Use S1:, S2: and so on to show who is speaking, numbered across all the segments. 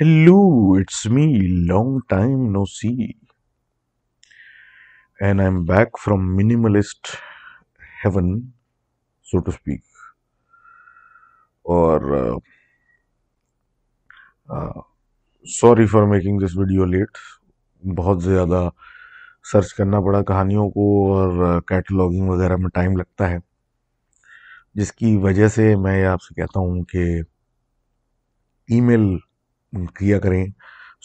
S1: Hello, it's me, long time no see. And I'm back from minimalist heaven, so to speak. Or, uh, sorry for making this video late. بہت زیادہ search کرنا پڑا کہانیوں کو اور cataloguing وغیرہ میں ٹائم لگتا ہے جس کی وجہ سے میں آپ سے کہتا ہوں کہ ای میل کیا کریں۔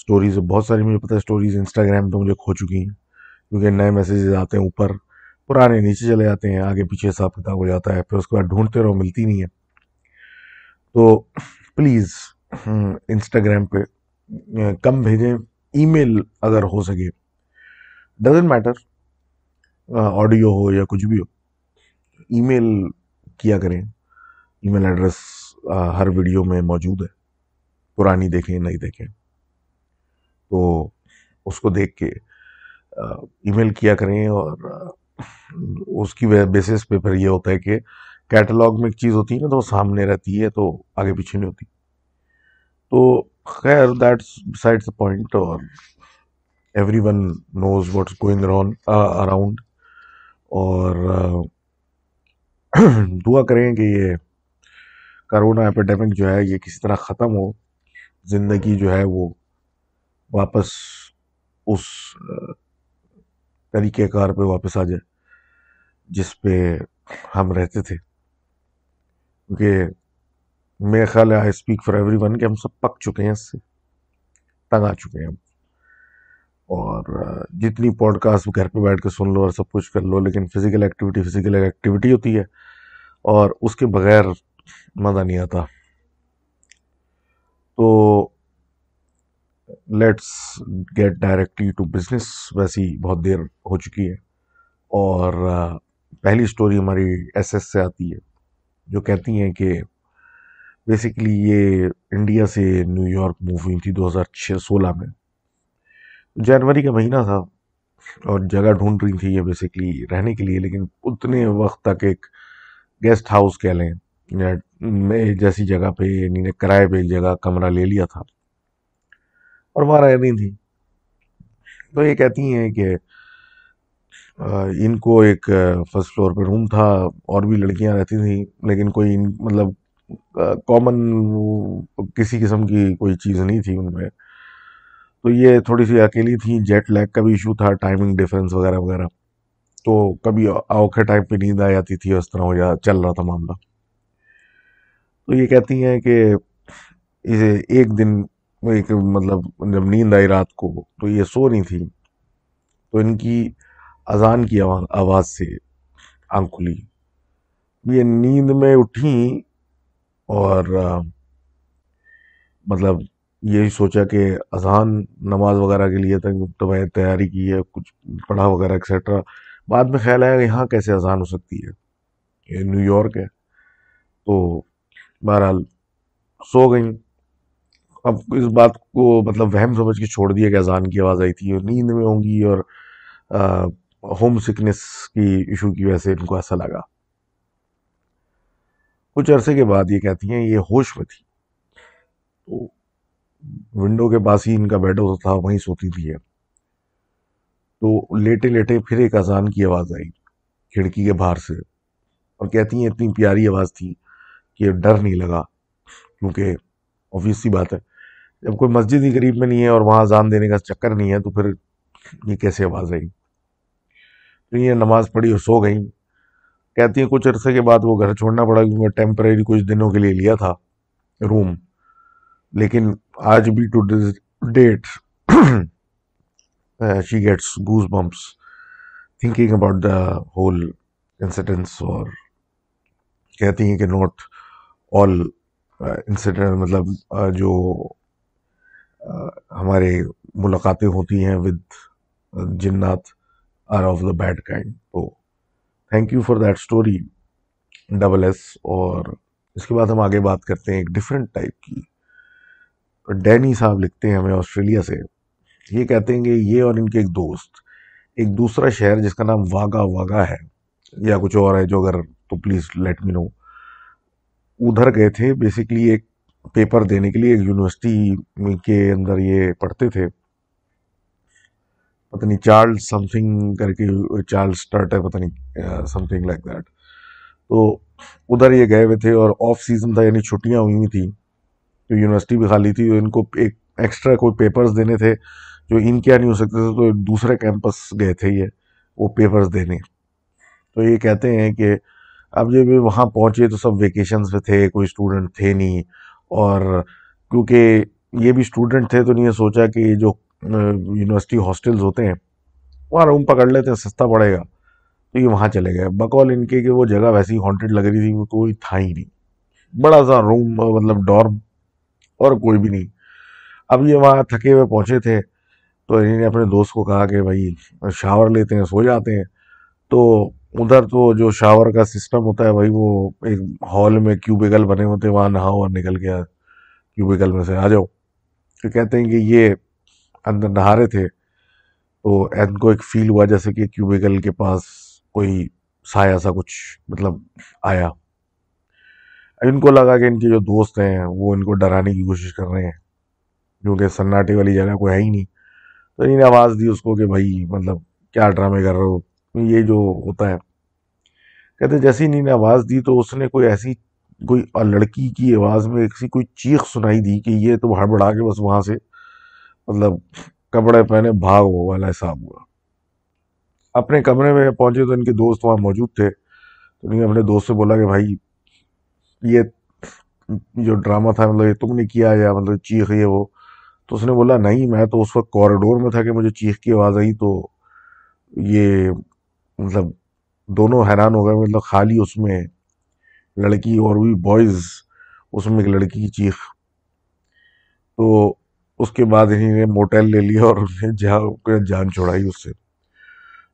S1: سٹوریز بہت ساری، مجھے پتہ ہے سٹوریز انسٹاگرام پہ مجھے کھو چکی ہیں۔ کیونکہ نئے میسیجز آتے ہیں اوپر، پرانے نیچے چلے جاتے ہیں، آگے پیچھے حساب کتاب ہو جاتا ہے، پھر اس کے بعد ڈھونڈتے رہو، ملتی نہیں ہے۔ تو پلیز انسٹاگرام پہ کم بھیجیں۔ ای میل اگر ہو سکے ڈزنٹ میٹر آڈیو ہو یا کچھ بھی ہو ای میل کیا کریں۔ ای میل ایڈریس ہر ویڈیو میں موجود ہے۔ پرانی دیکھیں نہیں دیکھیں۔ تو اس کو دیکھ کے ای میل کیا کریں اور اس کی بیسس پہ پھر یہ ہوتا ہے کہ کیٹلاگ میں ایک چیز ہوتی ہے نا تو وہ سامنے رہتی ہے تو آگے پیچھے نہیں ہوتی۔ تو خیر دیٹس سائڈ پوائنٹ اور everyone knows what's going around اور دعا کریں کہ یہ کرونا ایپیڈیمک جو ہے یہ کسی طرح ختم ہو۔ زندگی جو ہے وہ واپس اس طریقہ کار پہ واپس آ جائے، جس پہ ہم رہتے تھے۔ کیونکہ میرے خیال ہے I speak for everyone کہ ہم سب پک چکے ہیں، اس سے تنگ آ چکے ہیں ہم۔ اور جتنی پوڈ کاسٹ گھر پہ بیٹھ کے سن لو اور سب کچھ کر لو، لیکن فزیکل ایکٹیویٹی فزیکل ایکٹیویٹی ہوتی ہے اور اس کے بغیر مزہ نہیں آتا۔ تو let's get directly to business ویسی بہت دیر ہو چکی ہے اور پہلی سٹوری ہماری ایس ایس سے آتی ہے جو کہتی ہیں کہ بیسیکلی یہ انڈیا سے نیو یارک موو ہوئی تھی دو ہزار چھ سولہ میں. جنوری کا مہینہ تھا اور جگہ ڈھونڈ رہی تھی یہ بیسیکلی رہنے کے لیے لیکن اتنے وقت تک ایک گیسٹ ہاؤس کہہ لیں میں جیسی جگہ پہ یعنی کرائے پہ ایک جگہ کمرہ لے لیا تھا اور وہاں رہ رہی تھی تو یہ کہتی ہیں کہ ان کو ایک فرسٹ فلور پہ روم تھا، اور بھی لڑکیاں رہتی تھیں، لیکن کوئی مطلب کامن کسی قسم کی کوئی چیز نہیں تھی ان میں۔ تو یہ تھوڑی سی اکیلی تھی جیٹ لیگ کا بھی ایشو تھا ٹائمنگ ڈفرینس وغیرہ وغیرہ۔ تو کبھی اوکھے ٹائم پہ نیند آ جاتی تھی، اس طرح ہو جا، چل رہا تھا معاملہ۔ تو یہ کہتی ہیں کہ اسے ایک دن ایک مطلب جب نیند آئی رات کو تو یہ سو نہیں تھی تو ان کی اذان کی آواز سے آنکھ کھلی۔ یہ نیند میں اٹھیں اور مطلب یہی سوچا کہ اذان نماز وغیرہ کے لیے تک تو میں تیاری کی ہے، کچھ پڑھا وغیرہ ایکسیٹرا بعد میں خیال آیا کہ یہاں کیسے اذان ہو سکتی ہے؟ یہ نیو یارک ہے۔ تو بہرحال سو گئیں۔ اب اس بات کو مطلب وہم سمجھ کے چھوڑ دیا کہ اذان کی آواز آئی تھی اور نیند میں ہوں گی اور ہوم سکنس کی ایشو کی وجہ سے ان کو ایسا لگا۔ کچھ عرصے کے بعد یہ کہتی ہیں، یہ ہوش میں تھی۔ تو ونڈو کے پاس ہی ان کا بیڈ ہوتا تھا، وہیں سوتی تھی ہے تو لیٹے لیٹے پھر ایک اذان کی آواز آئی کھڑکی کے باہر سے اور کہتی ہیں، اتنی پیاری آواز تھی۔ کہ ڈر نہیں لگا، کیونکہ آفیس سی بات ہے۔ جب کوئی مسجد ہی قریب میں نہیں ہے اور وہاں اذان دینے کا چکر نہیں ہے تو پھر یہ کیسے آواز آئی تو یہ نماز پڑھی اور سو گئیں۔ کہتی ہیں کچھ عرصے کے بعد وہ گھر چھوڑنا پڑا کیونکہ ٹیمپریری کچھ دنوں کے لیے لیا تھا روم لیکن آج بھی to date she gets goosebumps thinking about the whole incidence اور کہتی ہیں کہ نوٹ آل انسیڈنٹ مطلب جو uh, ہمارے ملاقاتیں ہوتی ہیں ود uh, جنات are of the bad kind تو thank you for that story double S اور اس کے بعد ہم آگے بات کرتے ہیں ایک ڈفرینٹ ٹائپ کی. ڈینی صاحب لکھتے ہیں ہمیں آسٹریلیا سے. یہ کہتے ہیں کہ یہ اور ان کے ایک دوست. ایک دوسرا شہر جس کا نام واگا واگا ہے. یا کچھ اور ہے جو اگر تو پلیز لیٹ می نو ادھر گئے تھے بیسکلی ایک پیپر دینے کے لیے یونیورسٹی کے اندر یہ پڑھتے تھے۔ پتہ نہیں چارل سم تھنگ کر کے چارل اسٹارٹ ہے پتہ نہیں سم تھنگ لائک دیٹ تو ادھر یہ گئے ہوئے تھے اور آف سیزن تھا یعنی چھٹیاں ہوئی ہوئی تھیں۔ تو یونیورسٹی بھی خالی تھی تو ان کو ایک ایکسٹرا کوئی پیپرز دینے تھے جو ان کیا نہیں ہو سکتے تھے، تو دوسرے کیمپس گئے تھے یہ، وہ پیپرز دینے۔ تو یہ کہتے ہیں کہ اب جب وہاں پہنچے تو سب ویکیشنز پہ تھے، کوئی اسٹوڈنٹ تھے نہیں۔ اور کیونکہ یہ بھی اسٹوڈنٹ تھے تو انہیں سوچا کہ یہ جو یونیورسٹی ہاسٹلز ہوتے ہیں، وہاں روم پکڑ لیتے ہیں، سستا پڑے گا۔ تو یہ وہاں چلے گئے۔ بقول ان کے کہ وہ جگہ ویسی ہانٹیڈ لگ رہی تھی، وہ کوئی تھا ہی نہیں۔ بڑا سا روم مطلب ڈورم اور کوئی بھی نہیں۔ اب یہ وہاں تھکے ہوئے پہنچے تھے۔ تو انہیں نے اپنے دوست کو کہا کہ بھائی، شاور لیتے ہیں، سو جاتے ہیں۔ تو ادھر تو جو شاور کا سسٹم ہوتا ہے بھائی، وہ ایک ہال میں کیوبیکل بنے ہوتے ہیں، وہاں نہاؤ اور نکل گیا کیوبیکل میں سے آ جاؤ۔ تو کہتے ہیں کہ یہ اندر نہا رہے تھے، تو ان کو ایک فیل ہوا جیسے کہ کیوبیکل کے پاس کوئی سایہ سا کچھ مطلب آیا۔ ان کو لگا کہ ان کے جو دوست ہیں، وہ ان کو ڈرانے کی کوشش کر رہے ہیں، کیونکہ سناٹے والی جگہ کوئی ہے ہی نہیں۔ تو انہیں آواز دی اس کو کہ بھائی مطلب کیا ڈرامے کر رہے ہو؟ یہ جو ہوتا ہے۔ کہتے جیسی انہیں نے آواز دی تو اس نے کوئی ایسی کوئی لڑکی کی آواز میں ایسی کوئی چیخ سنائی دی کہ یہ تو ہڑبڑا کے بس وہاں سے مطلب کپڑے پہنے بھاگ ہو والا حساب ہوا۔ اپنے کمرے میں پہنچے تو ان کے دوست وہاں موجود تھے۔ تو انہیں اپنے دوست سے بولا کہ بھائی، یہ جو ڈرامہ تھا مطلب یہ تم نے کیا یا مطلب چیخ یہ وہ؟ تو اس نے بولا، نہیں، میں تو اس وقت کوریڈور میں تھا کہ مجھے چیخ کی آواز آئی تو یہ مطلب دونوں حیران ہو گئے مطلب خالی اس میں لڑکی اور بھی بوائز اس میں ایک لڑکی کی چیخ۔ تو اس کے بعد انہیں نے موٹیل لے لیا اور انہیں جہاں جان چھوڑائی اس سے۔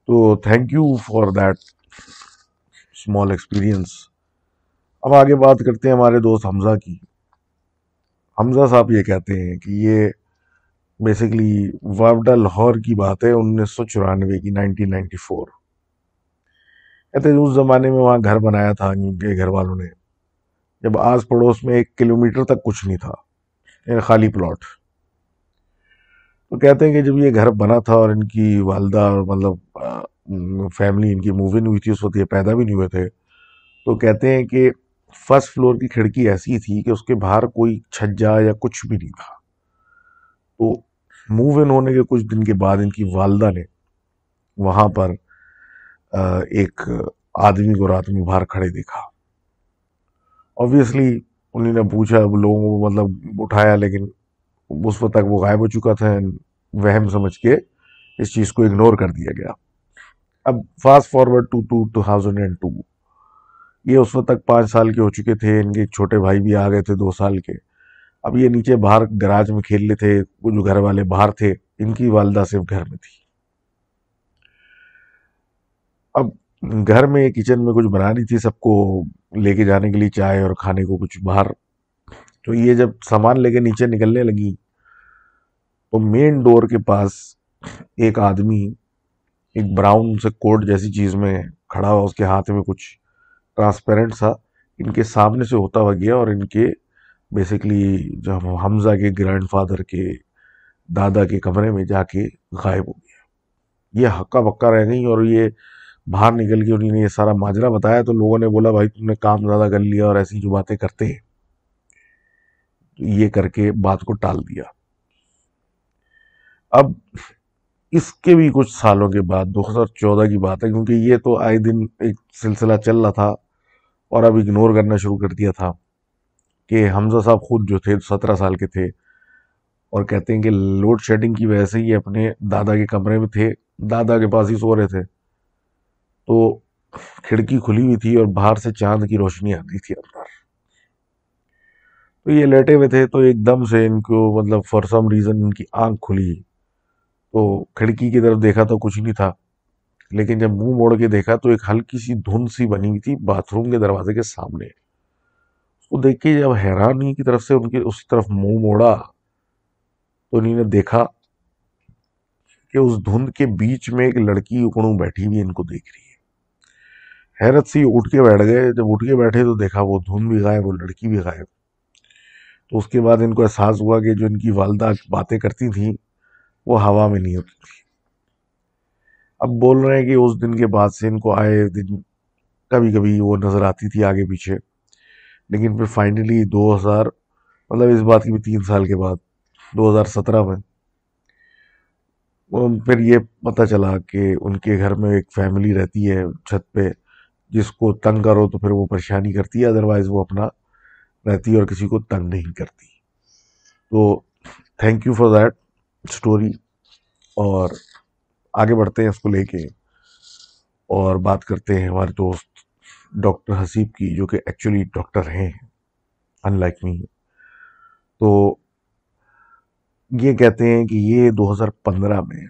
S1: تو thank you for that small experience اب آگے بات کرتے ہیں ہمارے دوست حمزہ کی۔ حمزہ صاحب یہ کہتے ہیں کہ یہ بیسکلی وابڈا لاہور کی بات ہے انیس سو چورانوے کی نائنٹین نائنٹی فور کہتے اس زمانے میں وہاں گھر بنایا تھا ان کے گھر والوں نے۔ جب آس پڑوس میں ایک کلومیٹر تک کچھ نہیں تھا یعنی خالی پلاٹ۔ تو کہتے ہیں کہ جب یہ گھر بنا تھا اور ان کی والدہ اور مطلب فیملی ان کی موو ان ہوئی تھی، اس وقت یہ پیدا بھی نہیں ہوئے تھے۔ تو کہتے ہیں کہ فرسٹ فلور کی کھڑکی ایسی تھی کہ اس کے باہر کوئی چھجا یا کچھ بھی نہیں تھا۔ تو موو ان ہونے کے کچھ دن کے بعد ان کی والدہ نے وہاں پر ایک آدمی کو رات میں باہر کھڑے دیکھا۔ اوبیسلی انہیں نے پوچھا لوگوں کو مطلب اٹھایا، لیکن اس وقت تک وہ غائب ہو چکا تھا وہم سمجھ کے اس چیز کو اگنور کر دیا گیا۔ اب fast forward to to two thousand and two یہ اس وقت تک پانچ سال کے ہو چکے تھے، ان کے چھوٹے بھائی بھی آ گئے تھے دو سال کے۔ اب یہ نیچے باہر گراج میں کھیل رہے تھے، وہ جو گھر والے باہر تھے، ان کی والدہ صرف گھر میں تھی۔ اب گھر میں کچن میں کچھ بنا رہی تھی سب کو لے کے جانے کے لیے چائے اور کھانے کو کچھ باہر، تو یہ جب سامان لے کے نیچے نکلنے لگی، تو مین ڈور کے پاس ایک آدمی ایک براؤن سے کوٹ جیسی چیز میں کھڑا ہوا، اس کے ہاتھ میں کچھ ٹرانسپیرنٹ سا ان کے سامنے سے ہوتا ہوا گیا اور ان کے بیسکلی جو حمزہ کے گرینڈ فادر کے دادا کے کمرے میں جا کے غائب ہو گیا۔ یہ ہکا بکا رہ گئی اور یہ باہر نکل کے انہیں نے یہ سارا ماجرا بتایا تو لوگوں نے بولا، بھائی، تم نے کام زیادہ کر لیا اور ایسی جو باتیں کرتے ہیں۔ یہ کر کے بات کو ٹال دیا۔ اب اس کے بھی کچھ سالوں کے بعد، دو ہزار چودہ کی بات ہے، کیونکہ یہ تو آئے دن ایک سلسلہ چل رہا تھا اور اب اگنور کرنا شروع کر دیا تھا کہ حمزہ صاحب خود جو تھے، سترہ سال کے تھے اور کہتے ہیں کہ لوڈ شیڈنگ کی وجہ سے یہ اپنے دادا کے کمرے میں تھے۔ دادا کے پاس ہی سو رہے تھے۔ تو کھڑکی کھلی ہوئی تھی اور باہر سے چاند کی روشنی آتی تھی اندر۔ تو یہ لیٹے ہوئے تھے تو ایک دم سے ان کو مطلب فار سم ریزن ان کی آنکھ کھلی۔ تو کھڑکی کی طرف دیکھا تو کچھ نہیں تھا۔ لیکن جب منہ موڑ کے دیکھا تو ایک ہلکی سی دھند سی بنی ہوئی تھی باتھ روم کے دروازے کے سامنے۔ اس کو دیکھ کے جب حیرانی کی طرف سے ان کے اس طرف منہ موڑا تو انہیں نے دیکھا کہ اس دھند کے بیچ میں ایک لڑکی اکڑوں بیٹھی ہوئی ان کو دیکھ رہی ہے۔ حیرت سی اٹھ کے بیٹھ گئے۔ جب اٹھ کے بیٹھے تو دیکھا وہ دھند بھی غائب وہ لڑکی بھی غائب۔ تو اس کے بعد ان کو احساس ہوا کہ جو ان کی والدہ باتیں کرتی تھیں وہ ہوا میں نہیں ہوتی تھی۔ اب بول رہے ہیں کہ اس دن کے بعد سے ان کو آئے دن کبھی کبھی وہ نظر آتی تھی آگے پیچھے۔ لیکن پھر فائنلی دو ہزار مطلب اس بات کی بھی تین سال کے بعد، دو ہزار سترہ میں پھر یہ پتہ چلا کہ ان کے گھر میں ایک فیملی رہتی ہے چھت پہ۔ جس کو تنگ کرو تو پھر وہ پریشانی کرتی ہے ادروائز وہ اپنا رہتی ہے اور کسی کو تنگ نہیں کرتی۔ تو thank you for that story اور آگے بڑھتے ہیں اس کو لے کے۔ اور بات کرتے ہیں ہمارے دوست ڈاکٹر حسیب کی، جو کہ ایکچولی ڈاکٹر ہیں ان لائک می تو یہ کہتے ہیں کہ یہ دو ہزار پندرہ میں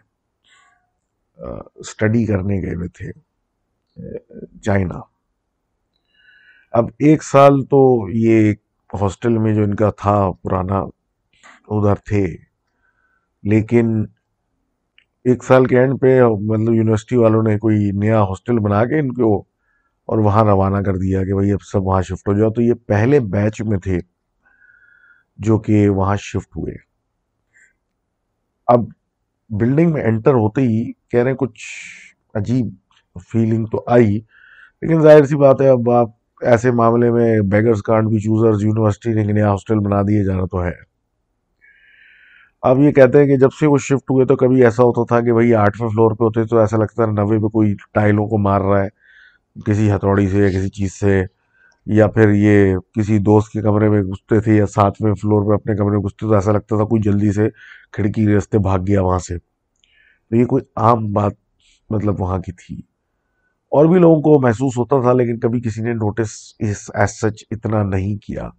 S1: اسٹڈی کرنے گئے ہوئے تھے۔ چائنا۔ اب ایک سال تو یہ ہاسٹل میں جو ان کا تھا پرانا، ادھر تھے۔ لیکن ایک سال کے اینڈ پہ مطلب یونیورسٹی والوں نے کوئی نیا ہاسٹل بنا کے ان کو اور وہاں روانہ کر دیا کہ بھائی اب سب وہاں شفٹ ہو جاؤ۔ تو یہ پہلے بیچ میں تھے جو کہ وہاں شفٹ ہوئے۔ اب بلڈنگ میں انٹر ہوتے ہی کہہ رہے ہیں کچھ عجیب فیلنگ تو آئی، لیکن ظاہر سی بات ہے، اب آپ ایسے معاملے میں beggars can't be choosers university نے نیا ہاسٹل بنا دیے جانا تو ہے۔ اب یہ کہتے ہیں کہ جب سے وہ شفٹ ہوئے تو کبھی ایسا ہوتا تھا کہ بھائی آٹھویں فلور پہ ہوتے تو ایسا لگتا ہے نوے پہ کوئی ٹائلوں کو مار رہا ہے کسی ہتھوڑی سے یا کسی چیز سے، یا پھر یہ کسی دوست کے کمرے میں گھستے تھے یا ساتویں فلور پہ اپنے کمرے میں گھستے تو ایسا لگتا تھا کوئی جلدی سے کھڑکی رستے بھاگ گیا وہاں سے۔ تو یہ کوئی عام بات مطلب وہاں کی تھی۔ اور بھی لوگوں کو محسوس ہوتا تھا، لیکن کبھی کسی نے نوٹس اس ایس سچ اتنا نہیں کیا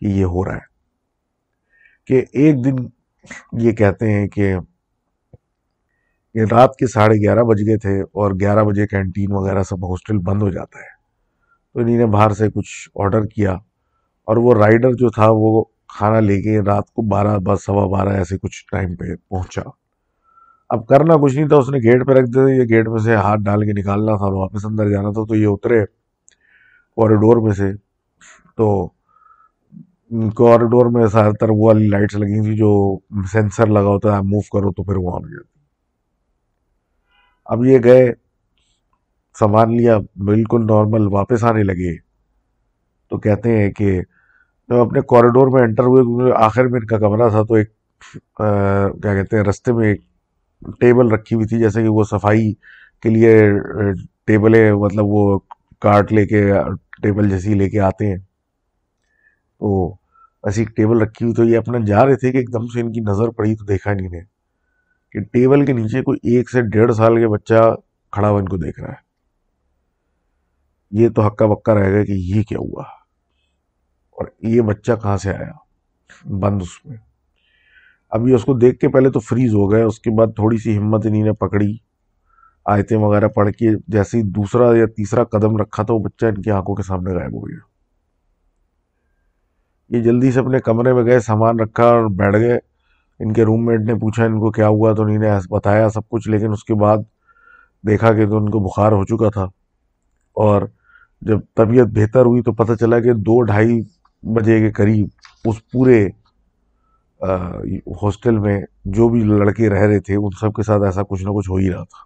S1: کہ یہ ہو رہا ہے۔ کہ ایک دن یہ کہتے ہیں کہ رات کے ساڑھے گیارہ بج گئے تھے اور گیارہ بجے کینٹین وغیرہ سب ہاسٹل بند ہو جاتا ہے۔ تو انہیں نے باہر سے کچھ آرڈر کیا اور وہ رائڈر جو تھا وہ کھانا لے کے رات کو بارہ، بس سوا بارہ ایسے کچھ ٹائم پہ پہنچا۔ اب کرنا کچھ نہیں تھا، اس نے گیٹ پہ رکھ دیا یہ گیٹ میں سے ہاتھ ڈال کے نکالنا تھا اور واپس اندر جانا تھا، تو یہ اترے کوریڈور میں سے۔ تو کوریڈور میں زیادہ تر وہ والی لائٹس لگی تھی جو سینسر لگا ہوتا ہے موو کرو تو پھر وہ آ گیا اب یہ گئے، سامان لیا، بالکل نارمل واپس آنے لگے۔ تو کہتے ہیں کہ جب اپنے کوریڈور میں انٹر ہوئے آخر میں ان کا کمرہ تھا، تو ایک کیا کہتے ہیں، رستے میں ایک ٹیبل رکھی ہوئی تھی، جیسے کہ وہ صفائی کے لیے ٹیبلیں مطلب وہ کارٹ لے کے ٹیبل جیسی لے کے آتے ہیں۔ تو ایسی ایک ٹیبل رکھی ہوئی تو یہ اپنا جا رہے تھے کہ ایک دم سے ان کی نظر پڑی تو دیکھا نہیں نے۔ کہ ٹیبل کے نیچے کوئی ایک سے ڈیڑھ سال کے بچہ کھڑا ہوا ان کو دیکھ رہا ہے۔ یہ تو ہکا بکا رہ گیا کہ یہ کیا ہوا اور یہ بچہ کہاں سے آیا، بند اس میں۔ اب یہ اس کو دیکھ کے پہلے تو فریز ہو گئے، اس کے بعد تھوڑی سی ہمت انہیں نے پکڑی، آیتیں وغیرہ پڑھ کے جیسے ہی دوسرا یا تیسرا قدم رکھا تھا وہ بچہ ان کی آنکھوں کے سامنے غائب ہو گیا۔ یہ جلدی سے اپنے کمرے میں گئے، سامان رکھا اور بیٹھ گئے۔ ان کے روم میٹ نے پوچھا، ان کو کیا ہوا؟ تو انہیں نے بتایا سب کچھ، لیکن اس کے بعد دیکھا کہ تو ان کو بخار ہو چکا تھا۔ اور جب طبیعت بہتر ہوئی تو پتہ چلا کہ دو ڈھائی بجے کے قریب اس پورے ہاسٹل میں جو بھی لڑکے رہ رہے تھے، ان سب کے ساتھ ایسا کچھ نہ کچھ ہو ہی رہا تھا۔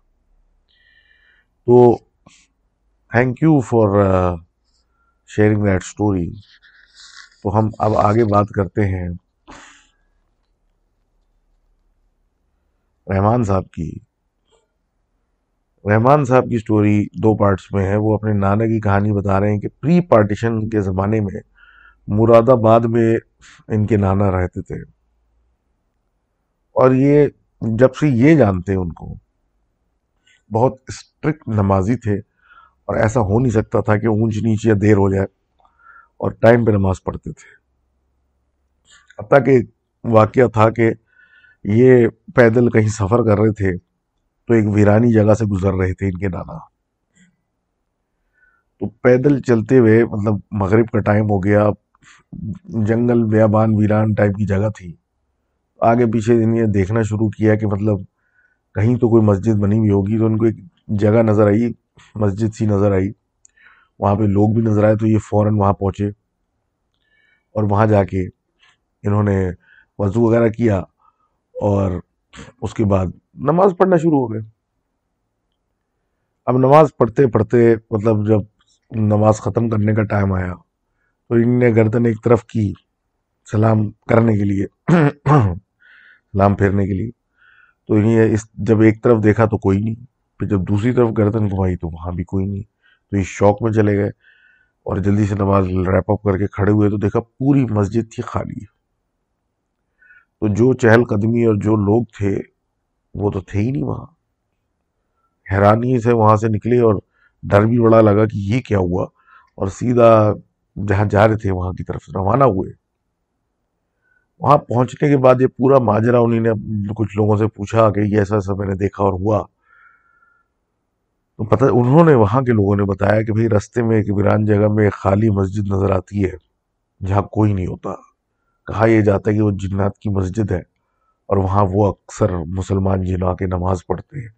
S1: تو thank you for sharing that story تو ہم اب آگے بات کرتے ہیں رحمان صاحب کی۔ رحمان صاحب کی سٹوری دو پارٹس میں ہے۔ وہ اپنے نانا کی کہانی بتا رہے ہیں کہ پری پارٹیشن کے زمانے میں مراد آباد میں ان کے نانا رہتے تھے۔ اور یہ جب سے یہ جانتے ان کو، بہت اسٹرکٹ نمازی تھے اور ایسا ہو نہیں سکتا تھا کہ اونچ نیچ یا دیر ہو جائے اور ٹائم پہ نماز پڑھتے تھے۔ حتیٰ کہ واقعہ تھا کہ یہ پیدل کہیں سفر کر رہے تھے تو ایک ویرانی جگہ سے گزر رہے تھے ان کے نانا۔ تو پیدل چلتے ہوئے مطلب مغرب کا ٹائم ہو گیا، جنگل، بیابان، ویران ٹائپ کی جگہ تھی۔ آگے پیچھے انہیں دیکھنا شروع کیا کہ مطلب کہیں تو کوئی مسجد بنی ہوئی ہوگی تو ان کو ایک جگہ نظر آئی مسجد سی نظر آئی۔ وہاں پہ لوگ بھی نظر آئے تو یہ فوراً وہاں پہنچے اور وہاں جا کے انہوں نے وضو وغیرہ کیا اور اس کے بعد نماز پڑھنا شروع ہو گئے۔ اب نماز پڑھتے پڑھتے مطلب جب نماز ختم کرنے کا ٹائم آیا تو ان نے گردن ایک طرف کی سلام کرنے کے لیے۔ سلام پھیرنے کے لیے۔ تو انہیں اس جب ایک طرف دیکھا تو کوئی نہیں، پھر جب دوسری طرف گردن گھمائی تو وہاں بھی کوئی نہیں۔ تو اس شوق میں چلے گئے اور جلدی سے نماز ریپ اپ کر کے کھڑے ہوئے تو دیکھا پوری مسجد تھی خالی تو جو چہل قدمی اور جو لوگ تھے، وہ تو تھے ہی نہیں وہاں۔ حیرانی سے وہاں سے نکلے اور ڈر بھی بڑا لگا کہ یہ کیا ہوا۔ اور سیدھا جہاں جا رہے تھے، وہاں کی طرف روانہ ہوئے۔ وہاں پہنچنے کے بعد یہ پورا ماجرا انہیں نے کچھ لوگوں سے پوچھا کہ یہ ایسا ایسا میں نے دیکھا اور ہوا۔ تو پتہ، انہوں نے وہاں کے لوگوں نے بتایا کہ بھئی رستے میں ایک ویران جگہ میں ایک خالی مسجد نظر آتی ہے، جہاں کوئی نہیں ہوتا۔ کہا یہ جاتا ہے کہ وہ جنات کی مسجد ہے اور وہاں وہ اکثر مسلمان جن آ کے نماز پڑھتے ہیں۔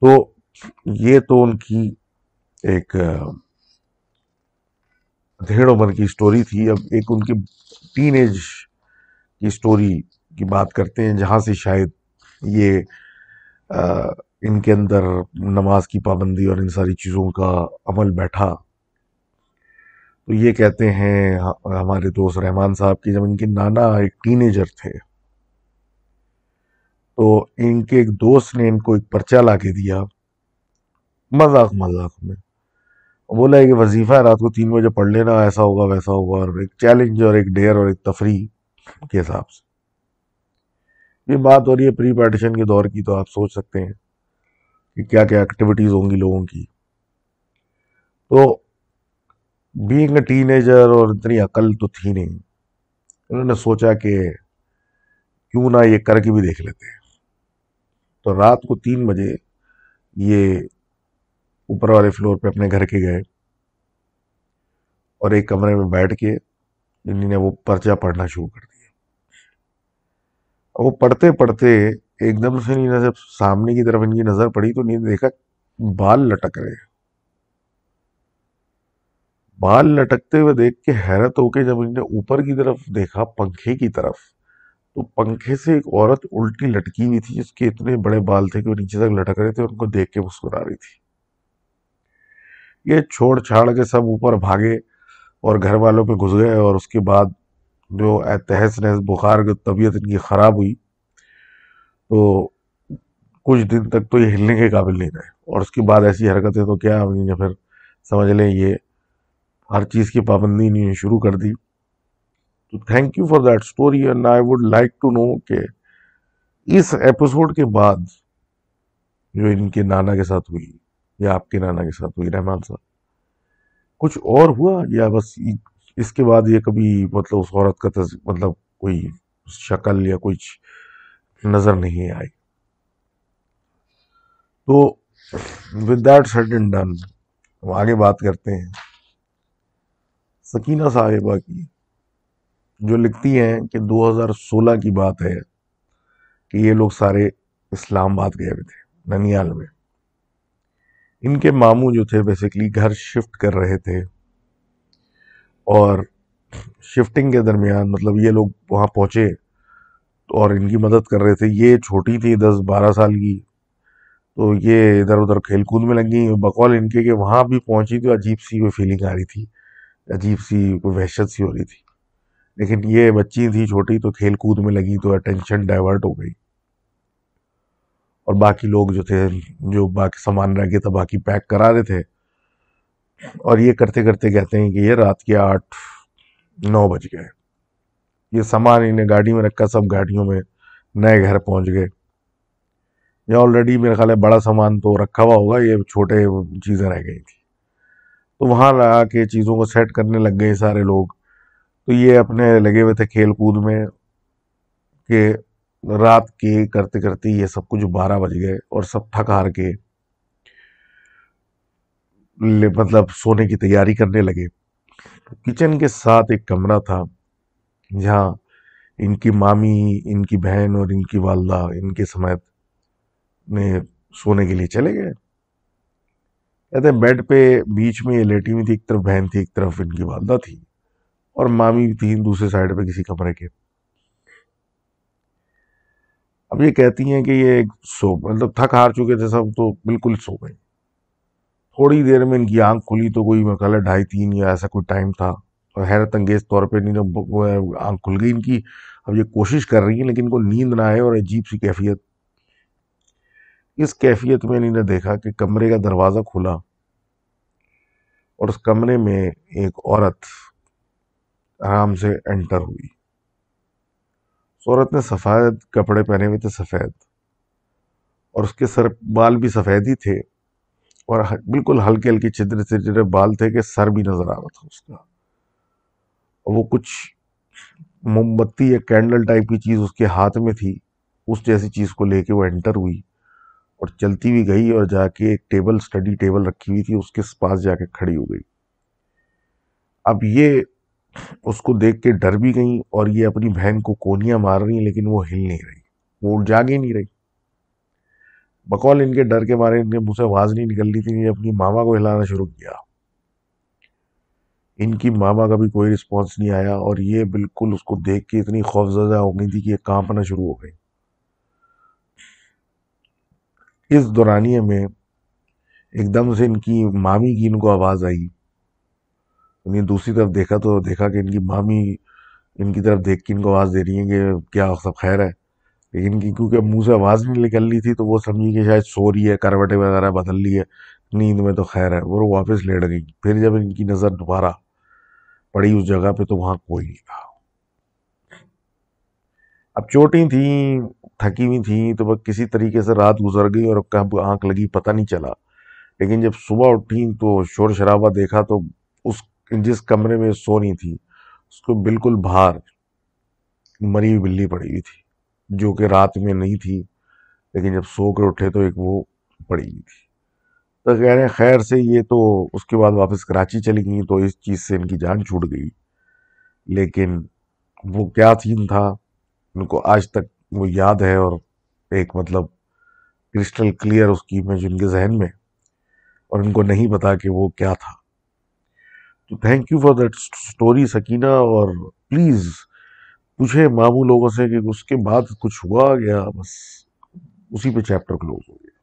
S1: تو یہ تو ان کی ایک دھیڑ و کی سٹوری تھی۔ اب ایک ان کی ٹین ایج کی سٹوری کی بات کرتے ہیں، جہاں سے شاید یہ ان کے اندر نماز کی پابندی اور ان ساری چیزوں کا عمل بیٹھا۔ تو یہ کہتے ہیں ہمارے دوست رحمان صاحب کی جب ان کے نانا ایک ٹین ایجر تھے، تو ان کے ایک دوست نے ان کو ایک پرچہ لا کے دیا۔ مذاق مذاق میں۔ بولا ہے کہ وظیفہ ہے، رات کو تین بجے پڑھ لینا، ایسا ہوگا، ویسا ہوگا، اور ایک چیلنج اور ایک ڈیر اور ایک تفریح کے حساب سے۔ یہ بات ہو رہی ہے پری پارٹیشن کے دور کی، تو آپ سوچ سکتے ہیں کہ کیا کیا ایکٹیویٹیز ہوں گی لوگوں کی۔ تو بینگ اے ٹین ایجر اور اتنی عقل تو تھی نہیں۔ انہوں نے سوچا کہ کیوں نہ یہ کر کے بھی دیکھ لیتے تو رات کو تین بجے یہ اوپر والے فلور پہ اپنے گھر کے گئے اور ایک کمرے میں بیٹھ کے انہیں نے وہ پرچہ پڑھنا شروع کر دیا۔ وہ پڑھتے پڑھتے ایک دم سے نہیں، جب سامنے کی طرف ان کی نظر پڑی تو نہیں دیکھا بال لٹک رہے بال لٹکتے ہوئے دیکھ کے حیرت ہو کے جب انہیں اوپر کی طرف دیکھا، پنکھے کی طرف، تو پنکھے سے ایک عورت الٹی لٹکی ہوئی تھی جس کے اتنے بڑے بال تھے کہ وہ نیچے تک لٹک رہے تھے ان کو دیکھ کے مسکرا رہی تھی۔ یہ چھوڑ چھاڑ کے سب اوپر بھاگے اور گھر والوں پہ گھس گئے اور اس کے بعد جو تحس نحس بخار کی طبیعت ان کی خراب ہوئی، تو کچھ دن تک تو یہ ہلنے کے قابل نہیں رہے۔ اور اس کے بعد ایسی حرکتیں تو کیا پھر سمجھ لیں، یہ ہر چیز کی پابندی نہیں شروع کر دی۔ تو thank you for that story and I would like to know کہ اس ایپیسوڈ کے بعد جو ان کے نانا کے ساتھ ہوئی۔ یا آپ کے نانا کے ساتھ ہوئی، رحمان صاحب۔ کچھ اور ہوا یا بس اس کے بعد یہ کبھی مطلب اس عورت کا مطلب کوئی شکل یا کچھ نظر نہیں آئی۔ تو with that set and done ہم آگے بات کرتے ہیں۔ سکینہ صاحبہ کی جو لکھتی ہیں کہ دو ہزار سولہ کی بات ہے کہ یہ لوگ سارے اسلام آباد گئے ہوئے تھے، ننیال میں۔ ان کے ماموں جو تھے بیسکلی گھر شفٹ کر رہے تھے اور شفٹنگ کے درمیان مطلب یہ لوگ وہاں پہنچے اور ان کی مدد کر رہے تھے۔ یہ چھوٹی تھی، دس بارہ سال کی۔ تو یہ ادھر ادھر کھیل کود میں لگی۔ بقول ان کے کہ وہاں بھی پہنچی تو عجیب سی کوئی فیلنگ آ رہی تھی۔ عجیب سی کوئی وحشت سی ہو رہی تھی۔ لیکن یہ بچی تھی چھوٹی تو کھیل کود میں لگی تو اٹینشن ڈائیورٹ ہو گئی۔ اور باقی لوگ جو تھے، جو باقی سامان رہ گیا تھا، باقی پیک کرا رہے تھے۔ اور یہ کرتے کرتے کہتے ہیں کہ یہ رات کے آٹھ، نو بج گئے۔ یہ سامان انہیں گاڑی میں رکھا، سب گاڑیوں میں نئے گھر پہنچ گئے۔ یا آلریڈی میرے خیال ہے بڑا سامان تو رکھا ہوا ہوگا، یہ چھوٹے چیزیں رہ گئی تھی تو وہاں لگا کے چیزوں کو سیٹ کرنے لگ گئے سارے لوگ۔ تو یہ اپنے لگے ہوئے تھے کھیل کود میں کہ رات کے کرتے کرتے یہ سب کچھ بارہ بج گئے اور سب تھک ہار کے مطلب سونے کی تیاری کرنے لگے۔ کچن کے ساتھ ایک کمرہ تھا جہاں ان کی مامی، ان کی بہن اور ان کی والدہ، ان کے سمیت نے سونے کے لیے چلے گئے۔ کہتے ہیں بیڈ پہ بیچ میں یہ لیٹی ہوئی تھی، ایک طرف بہن تھی، ایک طرف ان کی والدہ تھی اور مامی تھی دوسرے سائڈ پہ کسی کمرے کے۔ اب یہ کہتی ہیں کہ یہ سو مطلب تھک ہار چکے تھے سب تو بالکل سو گئے۔ تھوڑی دیر میں ان کی آنکھ کھلی تو کوئی ہے ڈھائی تین یا ایسا کوئی ٹائم تھا۔ اور حیرت انگیز طور پہ نہیں آنکھ کھل گئی ان کی۔ اب یہ کوشش کر رہی ہیں لیکن ان کو نیند نہ آئے اور عجیب سی کیفیت۔ اس کیفیت میں انہیں دیکھا کہ کمرے کا دروازہ کھلا اور اس کمرے میں ایک عورت آرام سے انٹر ہوئی۔ عورت نے سفید کپڑے پہنے ہوئے تھے، سفید۔ اور اس کے سر بال بھی سفید ہی تھے۔ اور بالکل ہلکے ہلکی چدرے چدرے بال تھے کہ سر بھی نظر آ رہا تھا اس کا۔ وہ کچھ موم بتی یا کینڈل ٹائپ کی چیز اس کے ہاتھ میں تھی۔ اس جیسی چیز کو لے کے وہ انٹر ہوئی اور چلتی بھی گئی اور جا کے ایک ٹیبل سٹڈی ٹیبل رکھی ہوئی تھی۔ اس کے پاس جا کے کھڑی ہو گئی۔ اب یہ اس کو دیکھ کے ڈر بھی گئیں اور یہ اپنی بہن کو کونیاں مار رہی ہیں، لیکن وہ ہل نہیں رہی۔ وہ جاگ ہی نہیں رہی۔ بقول ان کے ڈر کے مارے ان کے منہ سے آواز نہیں نکل رہی تھی اپنی ماما کو ہلانا شروع کیا۔ ان کی ماما کا بھی کوئی رسپانس نہیں آیا اور یہ بالکل اس کو دیکھ کے اتنی خوف زدہ ہو گئی تھی کہ یہ کانپنا شروع ہو گئی۔ اس دورانیے میں ایک دم سے ان کی مامی کی ان کو آواز آئی۔ انہیں دوسری طرف دیکھا تو دیکھا کہ ان کی مامی ان کی طرف دیکھ کے ان کو آواز دے رہی ہیں کہ کیا سب خیر ہے۔ لیکن کی کیونکہ منہ سے آواز نہیں نکل رہی تھی تو وہ سمجھی کہ شاید سو رہی ہے، کروٹیں وغیرہ بدل لی ہے، نیند میں تو خیر ہے۔ وہ واپس لیٹ گئی۔ پھر جب ان کی نظر دوبارہ پڑی اس جگہ پہ تو وہاں کوئی نہیں تھا اب چوٹیں تھیں، تھکی ہوئی تھیں تو بس کسی طریقے سے رات گزر گئی اور کب آنکھ لگی پتہ نہیں چلا۔ لیکن جب صبح اٹھیں تو شور شرابہ دیکھا تو اس جس کمرے میں سونی تھی، اس کو بالکل باہر مری ہوئی بلی پڑی ہوئی تھی، جو کہ رات میں نہیں تھی، لیکن جب سو کر اٹھے تو ایک وہ پڑی ہوئی تھی۔ تو کہہ رہے ہیں خیر سے یہ تو اس کے بعد واپس کراچی چلی گئیں تو اس چیز سے ان کی جان چھوٹ گئی۔ لیکن وہ کیا تھیم تھا، ان کو آج تک وہ یاد ہے اور ایک مطلب کرسٹل کلیئر اس کی میں جن کے ذہن میں، اور ان کو نہیں پتا کہ وہ کیا تھا۔ تو thank you for that story Sakina اور پلیز پوچھے ماموں لوگوں سے کہ اس کے بعد کچھ ہوا گیا بس اسی پہ چیپٹر کلوز ہو گیا۔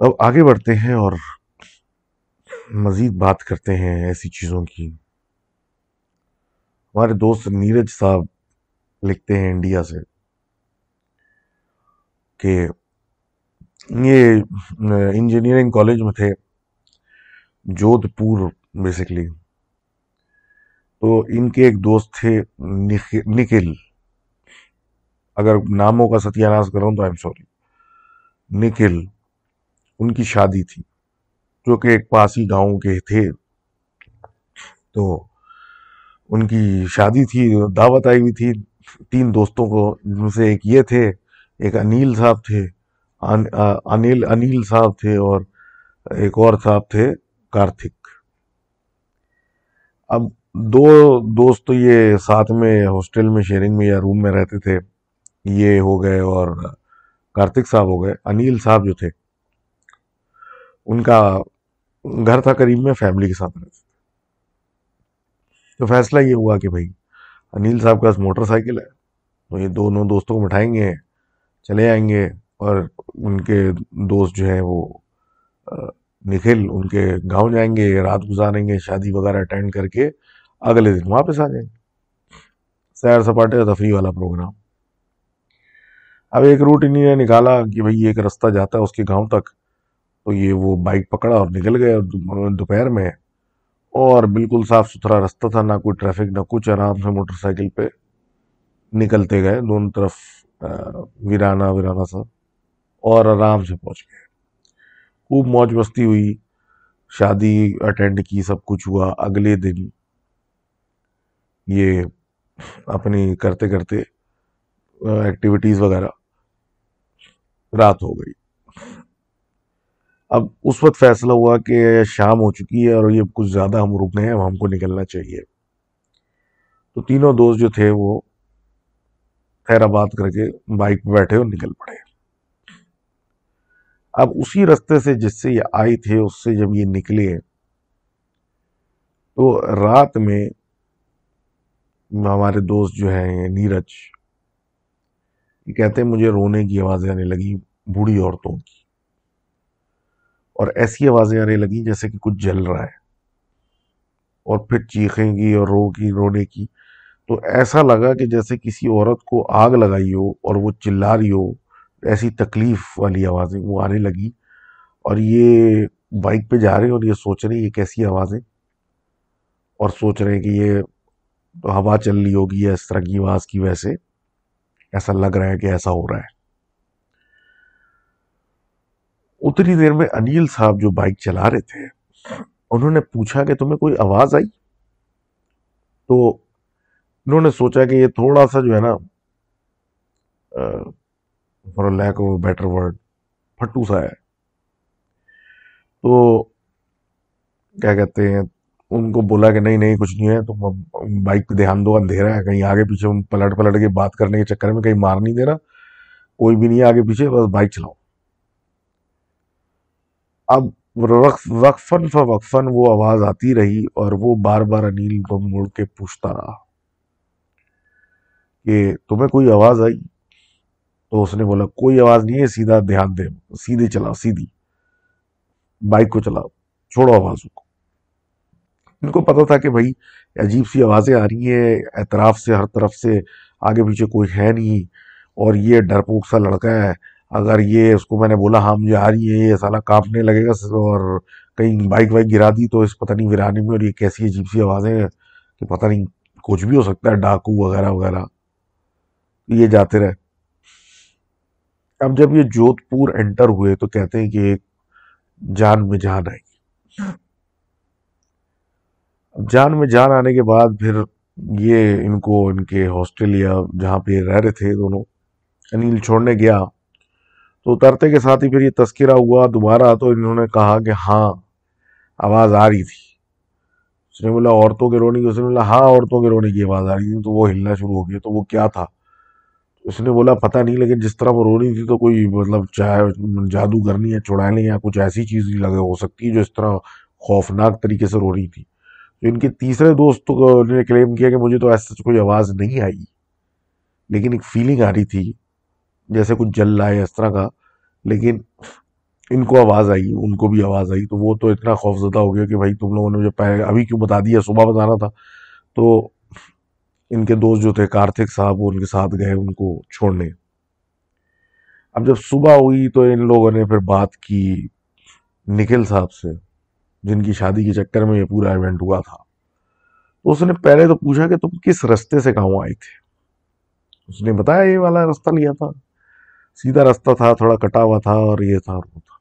S1: اب آگے بڑھتے ہیں اور مزید بات کرتے ہیں ایسی چیزوں کی۔ ہمارے دوست نیرج صاحب لکھتے ہیں انڈیا سے کہ یہ انجینئرنگ کالج میں تھے۔ جودھ پور بیسکلی تو ان کے ایک دوست تھے نکل. اگر ناموں کا ستیہ ناز کروں تو آئی ایم سوری نکل. ان کی شادی تھی، جو کہ ایک پاسی گاؤں کے تھے. تو ان کی شادی تھی، دعوت آئی ہوئی تھی. تین دوستوں کو، جن سے ایک یہ تھے، ایک انیل صاحب تھے انیل انیل صاحب تھے اور ایک اور صاحب تھے. کارتک اب دو دوست تو یہ ساتھ میں ہاسٹل میں شیئرنگ میں یا روم میں رہتے تھے، یہ ہو گئے اور کارتک صاحب ہو گئے، انیل صاحب جو تھے۔ ان کا گھر تھا قریب میں، فیملی کے ساتھ رہتے تھے۔ تو فیصلہ یہ ہوا کہ بھائی، انیل صاحب کا موٹر سائیکل ہے، تو یہ دونوں دوستوں کو بٹھائیں گے، چلے آئیں گے۔ اور ان کے دوست جو ہیں وہ نکھل، ان کے گاؤں جائیں گے، رات گزاریں گے، شادی وغیرہ اٹینڈ کر کے اگلے دن واپس آ جائیں گے۔ سیر سپاٹے تفریح والا پروگرام اب ایک روٹ انہیں نے نکالا کہ بھئی ایک رستہ جاتا ہے اس کے گاؤں تک، تو یہ وہ بائک پکڑا اور نکل گئے دوپہر میں۔ اور بالکل صاف ستھرا رستہ تھا، نہ کوئی ٹریفک نہ کچھ، آرام سے موٹر سائیکل پہ نکلتے گئے، دونوں طرف ویرانہ ویرانہ سا، اور آرام سے پہنچ گئے۔ خوب موج مستی ہوئی، شادی اٹینڈ کی، سب کچھ ہوا۔ اگلے دن یہ اپنی کرتے کرتے ایکٹیویٹیز وغیرہ رات ہو گئی۔ اب اس وقت فیصلہ ہوا کہ شام ہو چکی ہے اور یہ کچھ زیادہ ہم رک گئے ہیں، اب ہم کو نکلنا چاہیے۔ تو تینوں دوست جو تھے وہ خیر آباد کر کے بائک پہ بیٹھے اور نکل پڑے۔ اب اسی رستے سے جس سے یہ آئے تھے، اس سے جب یہ نکلے، تو رات میں ہمارے دوست جو ہیں نیرج، یہ کہتے ہیں، مجھے رونے کی آوازیں آنے لگی بوڑھی عورتوں کی۔ اور ایسی آوازیں آنے لگی جیسے کہ کچھ جل رہا ہے۔ اور پھر چیخیں گی اور رو کی رونے کی۔ تو ایسا لگا کہ جیسے کسی عورت کو آگ لگائی ہو اور وہ چلا رہی ہو۔ ایسی تکلیف والی آوازیں وہ آنے لگی اور یہ بائک پہ جا رہے ہیں اور یہ سوچ رہے ہیں یہ کیسی آوازیں اور سوچ رہے ہیں کہ یہ ہوا چل رہی ہوگی یا اس طرح کی آواز کی وجہ سے ایسا لگ رہا ہے کہ ایسا ہو رہا ہے۔ اتنی دیر میں انیل صاحب جو بائک چلا رہے تھے، انہوں نے پوچھا کہ تمہیں کوئی آواز آئی؟ تو انہوں نے سوچا کہ یہ تھوڑا سا جو ہے نا for lack of better word پھٹو سا ہے۔ تو کیا کہتے ہیں، ان کو بولا کہ نہیں نہیں، کچھ نہیں ہے۔ تم بائک پہ دھیان دو، اندھیرا ہے، کہیں آگے پیچھے پلٹ پلٹ کے بات کرنے کے چکر میں کہیں مار نہیں دے رہا۔ کوئی بھی نہیں ہے، آگے پیچھے، بس بائک چلاؤ۔ اب وقفن فوقفن وہ آواز آتی رہی اور وہ بار بار انیل کو مڑ کے پوچھتا رہا کہ تمہیں کوئی آواز آئی؟ تو اس نے بولا، کوئی آواز نہیں ہے، سیدھا دھیان دے، سیدھے چلاؤ، سیدھی۔ بائک کو چلاؤ، چھوڑو آوازوں کو۔ ان کو پتا تھا کہ بھائی، عجیب سی آوازیں آ رہی ہیں، اعتراف سے، ہر طرف سے آگے پیچھے کوئی ہے نہیں۔ اور یہ ڈرپوک سا لڑکا ہے، اگر یہ اس کو میں نے بولا ہاں مجھے آ رہی ہے یہ سالہ کانپنے لگے گا اور کہیں بائک وائک گرا دی تو اس پتہ نہیں ورانے میں، اور یہ کیسی عجیب سی آوازیں ہیں کہ پتہ نہیں، کچھ بھی ہو سکتا ہے، ڈاکو وغیرہ وغیرہ۔ یہ جاتے رہے۔ اب جب یہ جودھ پور انٹر ہوئے تو کہتے ہیں کہ ایک جان میں جان آئے گی۔ جان میں جان آنے کے بعد پھر یہ ان کو ان کے ہاسٹریلیا جہاں پہ رہ رہے تھے دونوں، انیل چھوڑنے گیا۔ تو اترتے کے ساتھ ہی پھر یہ تذکرہ ہوا دوبارہ تو انہوں نے کہا کہ ہاں آواز آ رہی تھی۔ اس نے بولا، عورتوں کے رونے کی اس نے بولا ہاں عورتوں کے رونے کی آواز آ رہی تھی، تو وہ ہلنا شروع ہو گیا تو وہ کیا تھا؟ اس نے بولا، پتہ نہیں، لیکن جس طرح وہ رو رہی تھی تو کوئی مطلب چاہے، جادو کرنی ہے چڑھانے یا کچھ ایسی چیز لگے، ہو سکتی ہے جو اس طرح خوفناک طریقے سے رو رہی تھی۔ تو ان کے تیسرے دوست نے کلیم کیا کہ مجھے تو ایسا کوئی آواز نہیں آئی۔ لیکن ایک فیلنگ آ رہی تھی، جیسے کچھ جل رہا ہے، اس طرح کا۔ لیکن ان کو آواز آئی، ان کو بھی آواز آئی۔ تو وہ تو اتنا خوف زدہ ہو گیا کہ بھائی، تم لوگوں نے مجھے پہلے، ابھی کیوں بتا دیا؟ صبح بتانا تھا۔ تو ان کے دوست جو تھے، کارتک صاحب، وہ ان کے ساتھ گئے ان کو چھوڑنے۔ اب جب صبح ہوئی تو ان لوگوں نے پھر بات کی نکھل صاحب سے، جن کی شادی کے چکر میں یہ پورا ایونٹ ہوا تھا۔ تو اس نے پہلے تو پوچھا کہ تم کس رستے سے کہاں آئے تھے؟ اس نے بتایا، یہ والا رستہ لیا تھا۔ سیدھا رستہ تھا، تھوڑا کٹا ہوا تھا اور یہ تھا اور وہ تھا۔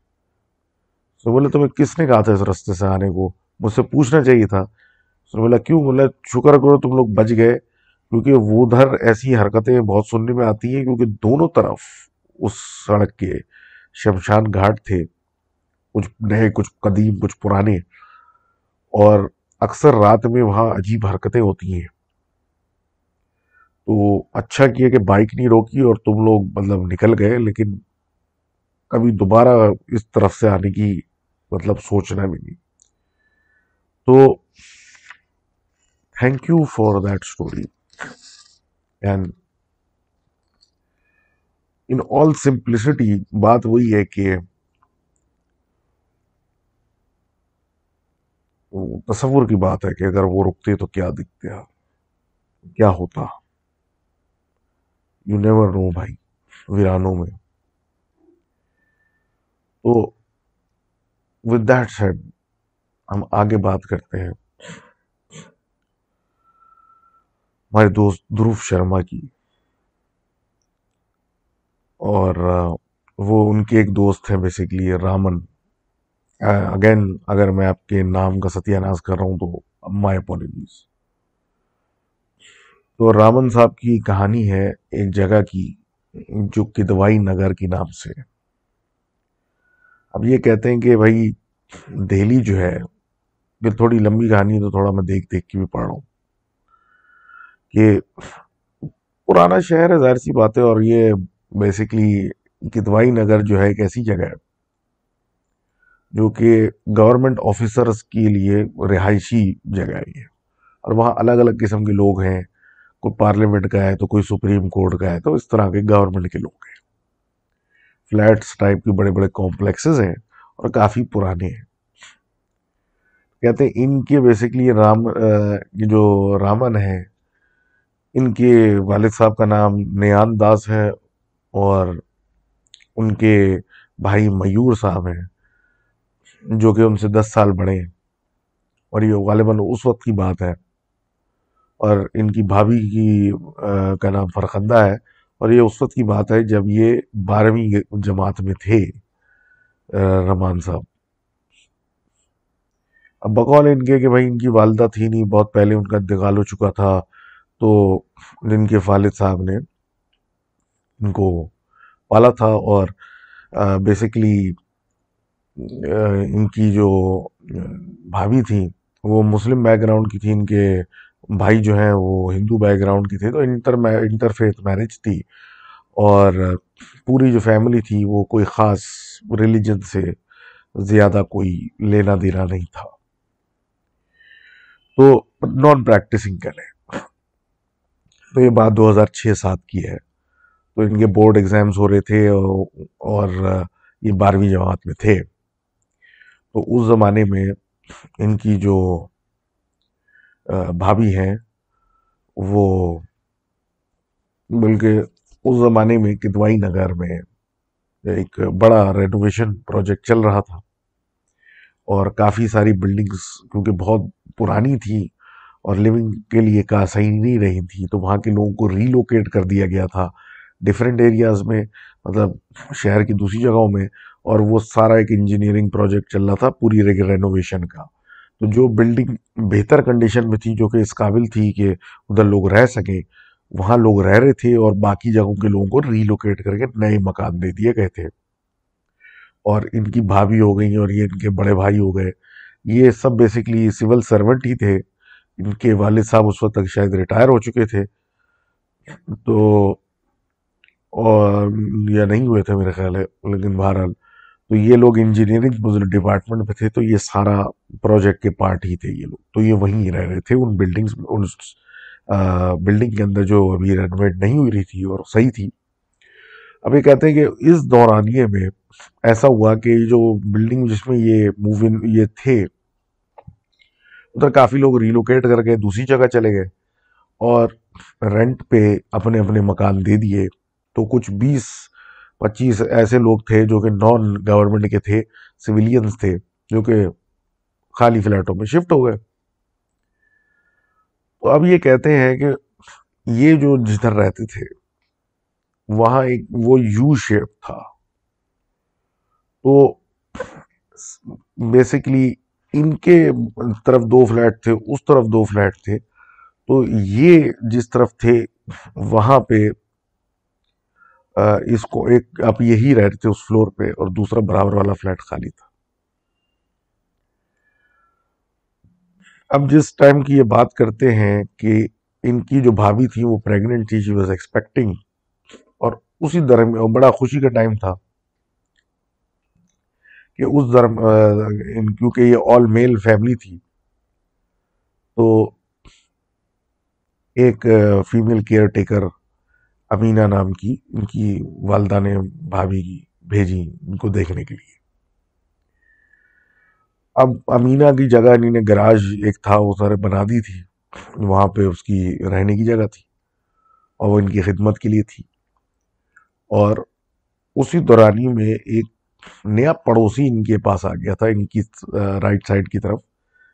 S1: تو بولے تمہیں کس نے کہا تھا اس رستے سے آنے کو؟ مجھ سے پوچھنا چاہیے تھا۔ اس نے بولا، کیوں؟ بولے شکر کرو تم لوگ بچ گئے۔ کیونکہ وہ ادھر ایسی حرکتیں بہت سننے میں آتی ہیں کیونکہ دونوں طرف اس سڑک کے شمشان گھاٹ تھے، کچھ نئے، کچھ قدیم، کچھ پرانے، اور اکثر رات میں وہاں عجیب حرکتیں ہوتی ہیں۔ تو اچھا کیا کہ بائک نہیں روکی اور تم لوگ مطلب نکل گئے، لیکن کبھی دوبارہ اس طرف سے آنے کی مطلب سوچنا بھی نہیں۔ تو thank you for that story and in all simplicity بات وہی ہے کہ تصور کی بات ہے کہ اگر وہ رکتے تو کیا دکھتے کیا ہوتا یو نیور نو بھائی ویرانوں میں تو ود دیٹ سیڈ ہم آگے بات کرتے ہیں ہمارے دوست دروف شرما کی۔ اور وہ ان کے ایک دوست ہیں بیسکلی رامن۔ اگین اگر میں آپ کے نام کا ستیہ ناز کر رہا ہوں تو مائی اپولوجیز تو رامن صاحب کی کہانی ہے ایک جگہ کی، جو کدوائی نگر کی نام سے۔ اب یہ کہتے ہیں کہ بھائی دہلی جو ہے، پھر تھوڑی لمبی کہانی تو تھوڑا میں دیکھ دیکھ کے بھی پڑھ رہا ہوں۔ کہ پرانا شہر ہے، ظاہر سی بات ہے، اور یہ بیسکلی کدوائی نگر جو ہے ایک ایسی جگہ ہے، جو کہ گورنمنٹ آفیسرز کے لیے رہائشی جگہ ہے یہ۔ اور وہاں الگ الگ قسم کے لوگ ہیں، کوئی پارلیمنٹ کا ہے تو کوئی سپریم کورٹ کا ہے، تو اس طرح کے گورنمنٹ کے لوگ ہیں۔ فلیٹس ٹائپ کے بڑے بڑے کمپلیکسز ہیں اور کافی پرانے ہیں۔ کہتے ہیں ان کے بیسکلی رام جو رامن ہے ان کے والد صاحب کا نام نیان داس ہے اور ان کے بھائی میور صاحب ہیں، جو کہ ان سے دس سال بڑے ہیں۔ اور یہ غالباً اس وقت کی بات ہے۔ اور ان کی بھابھی کی کا نام فرخندہ ہے۔ اور یہ اس وقت کی بات ہے جب یہ بارہویں جماعت میں تھے رحمان صاحب۔ اب بقول ان کے کہ بھائی ان کی والدہ تھی نہیں، بہت پہلے ان کا انتقال ہو چکا تھا۔ تو ان کے والد صاحب نے ان کو پالا تھا اور بیسکلی ان کی جو بھابھی تھیں وہ مسلم بیک گراؤنڈ کی تھی، ان کے بھائی جو ہیں وہ ہندو بیک گراؤنڈ کی تھے، تو انٹر انٹر فیتھ میرج تھی اور پوری جو فیملی تھی وہ کوئی خاص ریلیجن سے زیادہ کوئی لینا دینا نہیں تھا۔ تو نان پریکٹسنگ کریں تو یہ بات دو ہزار چھ سات کی ہے۔ تو ان کے بورڈ ایگزامز ہو رہے تھے اور یہ بارہویں جماعت میں تھے۔ تو اس زمانے میں ان کی جو بھابھی ہیں، وہ بلکہ اس زمانے میں کدوائی نگر میں ایک بڑا رینوویشن پروجیکٹ چل رہا تھا۔ اور کافی ساری بلڈنگز کیونکہ بہت پرانی تھی اور لیونگ کے لیے کا صحیح نہیں رہی تھی، تو وہاں کے لوگوں کو ریلوکیٹ کر دیا گیا تھا ڈیفرنٹ ایریاز میں مطلب شہر کی دوسری جگہوں میں، اور وہ سارا ایک انجینئرنگ پروجیکٹ چل رہا تھا پوری رینوویشن کا۔ تو جو بلڈنگ بہتر کنڈیشن میں تھی، جو کہ اس قابل تھی کہ ادھر لوگ رہ سکیں، وہاں لوگ رہ رہے تھے اور باقی جگہوں کے لوگوں کو ریلوکیٹ کر کے نئے مکان دے دیے گئے تھے۔ اور ان کی بھابھی ہو گئی اور یہ ان کے بڑے بھائی ہو گئے۔ یہ سب بیسکلی سول سرونٹ ہی تھے۔ ان کے والد صاحب اس وقت تک شاید ریٹائر ہو چکے تھے، تو اور یا نہیں ہوئے تھے میرے خیال ہے، لیکن بہرحال تو یہ لوگ انجینئرنگ ڈپارٹمنٹ میں تھے، تو یہ سارا پروجیکٹ کے پارٹ ہی تھے یہ لوگ۔ تو یہ وہیں رہ رہے تھے، ان بلڈنگز ان بلڈنگ کے اندر جو ابھی رینویٹ نہیں ہوئی رہی تھی اور صحیح تھی۔ اب یہ کہتے ہیں کہ اس دورانیے میں ایسا ہوا کہ جو بلڈنگ جس میں یہ موو ان یہ تھے ادھر کافی لوگ ریلوکیٹ کر کے دوسری جگہ چلے گئے اور رینٹ پہ اپنے اپنے مکان دے دیے۔ تو کچھ بیس پچیس ایسے لوگ تھے جو کہ نان گورنمنٹ کے تھے سویلینز تھے، جو کہ خالی فلیٹوں میں شفٹ ہو گئے۔ تو اب یہ کہتے ہیں کہ یہ جو جدھر رہتے تھے، وہاں ایک وہ یو شیپ تھا۔ تو بیسکلی ان کے طرف دو فلیٹ تھے، اس طرف دو فلیٹ تھے۔ تو یہ جس طرف تھے، وہاں پہ اس کو ایک آپ یہی رہ رہے تھے، اس فلور پہ، اور دوسرا برابر والا فلیٹ خالی تھا۔ اب جس ٹائم کی یہ بات کرتے ہیں کہ ان کی جو بھابھی تھی، وہ پریگننٹ تھی واز ایکسپیکٹنگ اور اسی درمیان بڑا خوشی کا ٹائم تھا۔ کہ اس درم کیونکہ یہ آل میل فیملی تھی، تو ایک فیمیل کیئر ٹیکر امینہ نام کی، ان کی والدہ نے بھابھی کی بھیجی ان کو دیکھنے کے لیے۔ اب امینہ کی جگہ انہیں نے گراج ایک تھا، وہ سارے بنا دی تھی، وہاں پہ اس کی رہنے کی جگہ تھی اور وہ ان کی خدمت کے لیے تھی۔ اور اسی دورانی میں ایک نیا پڑوسی ان کے پاس آ گیا تھا، ان کی رائٹ سائڈ کی طرف،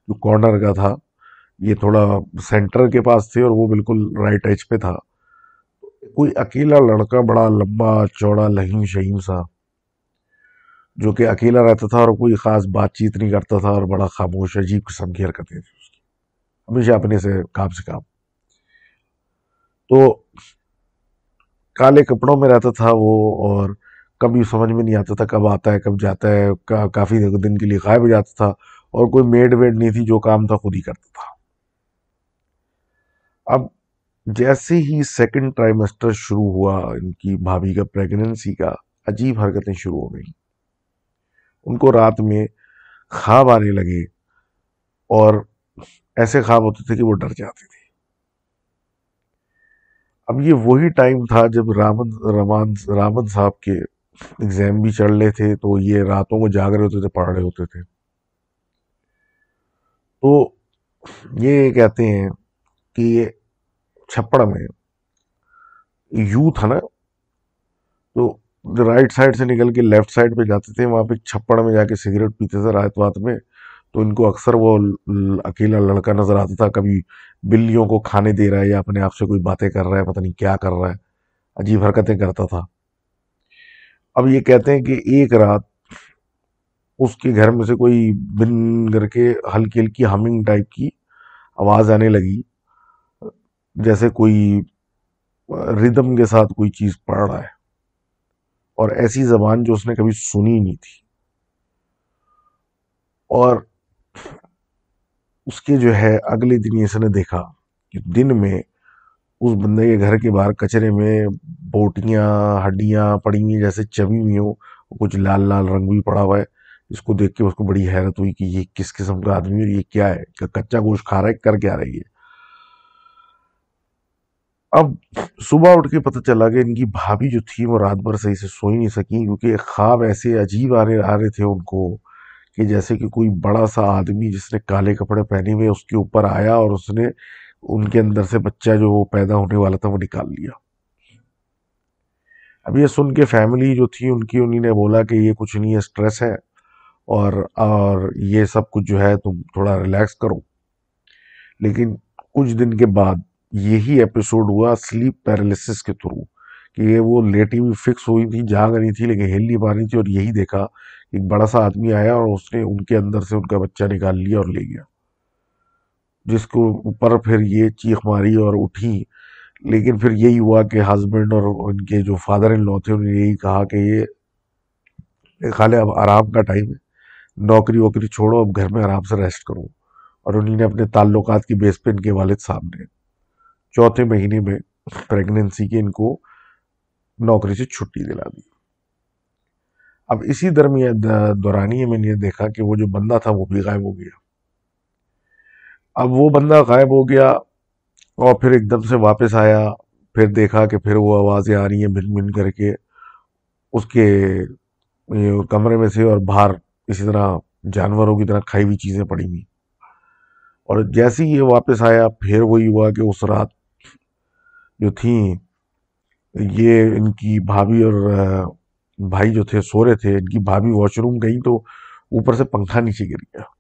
S1: جو کارنر کا تھا، یہ تھوڑا سینٹر کے پاس تھے اور وہ بالکل رائٹ ایج پہ تھا۔ کوئی اکیلا لڑکا بڑا لمبا، چوڑا لہیم شہیم سا، جو کہ اکیلا رہتا تھا اور کوئی خاص بات چیت نہیں کرتا تھا اور بڑا خاموش، عجیب قسم کی حرکتیں تھیں اس کی۔ ہمیشہ اپنے سے کام سے کام۔ تو کالے کپڑوں میں رہتا تھا وہ اور کبھی سمجھ میں نہیں آتا تھا، کب آتا ہے، کب جاتا ہے کافی دن کے لیے غائب ہو جاتا تھا اور کوئی میڈ ویڈ نہیں تھی جو کام تھا، خود ہی کرتا تھا۔ اب جیسے ہی سیکنڈ ٹرائیمسٹر شروع ہوا، ان کی بھابھی کا پریگننسی کا، عجیب حرکتیں شروع ہو گئیں۔ ان کو رات میں خواب آنے لگے اور ایسے خواب ہوتے تھے کہ وہ ڈر جاتے تھے۔ اب یہ وہی ٹائم تھا جب رامن رمان رامن صاحب کے ایگزام بھی چڑھ رہے تھے تو یہ راتوں کو جاگ رہے ہوتے تھے، پڑھ رہے ہوتے تھے۔ تو یہ کہتے ہیں کہ یہ چھپڑ میں یو تھا نا، تو رائٹ سائڈ سے نکل کے لیفٹ سائڈ پہ جاتے تھے، وہاں پہ چھپڑ میں جا کے سگریٹ پیتے تھے رات رات میں۔ تو ان کو اکثر وہ اکیلا لڑکا نظر آتا تھا، کبھی بلیوں کو کھانے دے رہا ہے یا اپنے آپ سے کوئی باتیں کر رہا ہے، پتہ نہیں کیا کر رہا ہے۔ عجیب حرکتیں کرتا تھا۔ اب یہ کہتے ہیں کہ ایک رات اس کے گھر میں سے کوئی بن کر کے ہلکی ہلکی ہمنگ ٹائپ کی آواز آنے لگی، جیسے کوئی ردم کے ساتھ کوئی چیز پڑھ رہا ہے، اور ایسی زبان جو اس نے کبھی سنی نہیں تھی۔ اور اس کے جو ہے اگلے دن اس نے دیکھا کہ دن میں اس بندے کے گھر کے باہر کچرے میں بوٹیاں، ہڈیاں پڑی ہوئی جیسے چبی ہوئی ہوں کچھ لال لال رنگ بھی پڑا ہوا ہے۔ اس کو دیکھ کے اس کو بڑی حیرت ہوئی کہ یہ کس قسم کا آدمی اور یہ کیا ہے؟ کچا گوشت کھا رہا ہے، کر کے آ رہی ہے؟ اب صبح اٹھ کے پتہ چلا کہ ان کی بھابھی جو تھی وہ رات بھر صحیح سے سو ہی نہیں سکی، کیونکہ خواب ایسے عجیب آنے آ رہے تھے ان کو کہ جیسے کہ کوئی بڑا سا آدمی جس نے کالے کپڑے پہنے ہوئے اس کے اوپر آیا اور اس نے ان کے اندر سے بچہ جو وہ پیدا ہونے والا تھا وہ نکال لیا۔ اب یہ سن کے فیملی جو تھی، ان کی انہیں نے بولا کہ یہ کچھ نہیں ہے سٹریس ہے اور اور یہ سب کچھ جو ہے تم تھوڑا ریلیکس کرو۔ لیکن کچھ دن کے بعد یہی ایپیسوڈ ہوا سلیپ پیرالیسس کے تھرو کہ یہ وہ لیٹی ہوئی فکس ہوئی تھی، جاگ رہی تھی، لیکن ہل نہیں پا رہی تھی اور یہی دیکھا ایک بڑا سا آدمی آیا اور اس نے ان کے اندر سے ان کا بچہ نکال لیا اور لے گیا۔ جس کو اوپر پھر یہ چیخ ماری اور اٹھی۔ لیکن پھر یہی ہوا کہ ہسبینڈ اور ان کے جو فادر ان لو تھے، انہوں نے یہی کہا کہ یہ خالی اب آرام کا ٹائم ہے۔ نوکری ووکری چھوڑو، اب گھر میں آرام سے ریسٹ کرو۔ اور انہیں نے اپنے تعلقات کی بیس پہ ان کے والد صاحب نے چوتھے مہینے میں پریگننسی کے ان کو نوکری سے چھٹی دلا دی۔ اب اسی درمیان دورانی میں نے دیکھا کہ وہ جو بندہ تھا وہ بھی غائب ہو گیا۔ اب وہ بندہ غائب ہو گیا اور پھر ایک دم سے واپس آیا، پھر دیکھا کہ پھر وہ آوازیں آ رہی ہیں بن بن کر کے اس کے کمرے میں سے اور باہر اسی طرح جانوروں کی طرح کھائی ہوئی چیزیں پڑی ہوئی۔ اور جیسے ہی یہ واپس آیا، پھر وہی ہوا کہ اس رات جو تھیں یہ ان کی بھابھی اور، بھائی جو تھے، سو رہے تھے، ان کی بھابھی واش روم گئی تو اوپر سے پنکھا نیچے گر گیا۔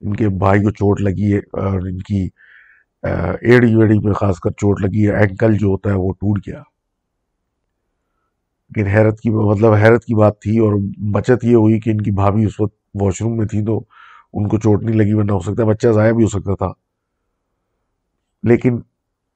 S1: ان کے بھائی کو چوٹ لگی ہے اور ان کی ایڑی ویڑی پہ خاص کر چوٹ لگی ہے، اینکل جو ہوتا ہے وہ ٹوٹ گیا۔ لیکن حیرت کی مطلب حیرت کی بات تھی اور بچت یہ ہوئی کہ ان کی بھابھی اس وقت واش روم میں تھی تو ان کو چوٹ نہیں لگی، ورنہ ہو سکتا بچہ ضائع بھی ہو سکتا تھا۔ لیکن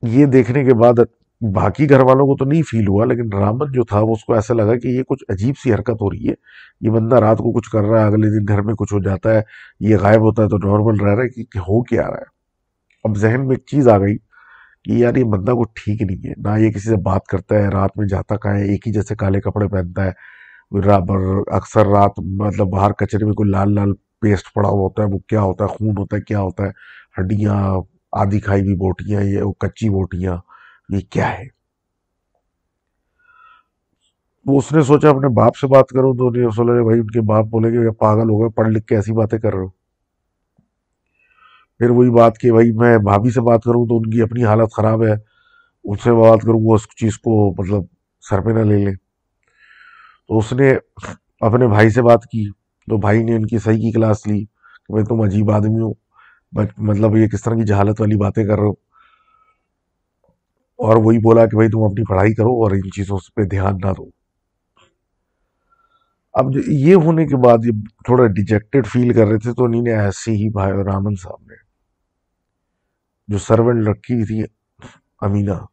S1: یہ دیکھنے کے بعد باقی گھر والوں کو تو نہیں فیل ہوا، لیکن رامن جو تھا، وہ اس کو ایسا لگا کہ یہ کچھ عجیب سی حرکت ہو رہی ہے۔ یہ بندہ رات کو کچھ کر رہا ہے، اگلے دن گھر میں کچھ ہو جاتا ہے، یہ غائب ہوتا ہے تو نارمل رہ رہا ہے کہ ہو کیا رہا ہے۔ اب ذہن میں ایک چیز آ گئی کہ یار، یہ بندہ کو ٹھیک نہیں ہے۔ نہ یہ کسی سے بات کرتا ہے، رات میں جاتا کہاں ہے، ایک ہی جیسے کالے کپڑے پہنتا ہے۔ اکثر رات مطلب باہر کچرے میں کوئی لال لال پیسٹ پڑا ہوا ہوتا ہے، وہ کیا ہوتا ہے؟ خون ہوتا ہے، کیا ہوتا ہے؟ ہڈیاں، آدھی کھائی ہوئی بوٹیاں، یہ کچی بوٹیاں۔ یہ کیا ہے؟ وہ اس نے سوچا اپنے باپ سے بات کروں تو انہیں بھائی ان کے باپ بولے کہ پاگل ہو گئے، پڑھ لکھ کے ایسی باتیں کر رہے ہو۔ پھر وہی بات کہ بھائی میں بھابھی سے بات کروں تو ان کی اپنی حالت خراب ہے اس سے بات کروں، وہ اس چیز کو مطلب سر پہ نہ لے لیں۔ تو اس نے اپنے بھائی سے بات کی، تو بھائی نے ان کی صحیح کی کلاس لی کہ بھائی تم عجیب آدمی ہو مطلب یہ کس طرح کی جہالت والی باتیں کر رہے ہو اور وہی بولا کہ بھائی تم اپنی پڑھائی کرو اور ان چیزوں پہ دھیان نہ دو۔ اب یہ ہونے کے بعد یہ تھوڑا ڈیجیکٹڈ فیل کر رہے تھے تو انہیں ایسے ہی بھائی رامن صاحب نے جو سرونٹ رکھی تھی، امینہ،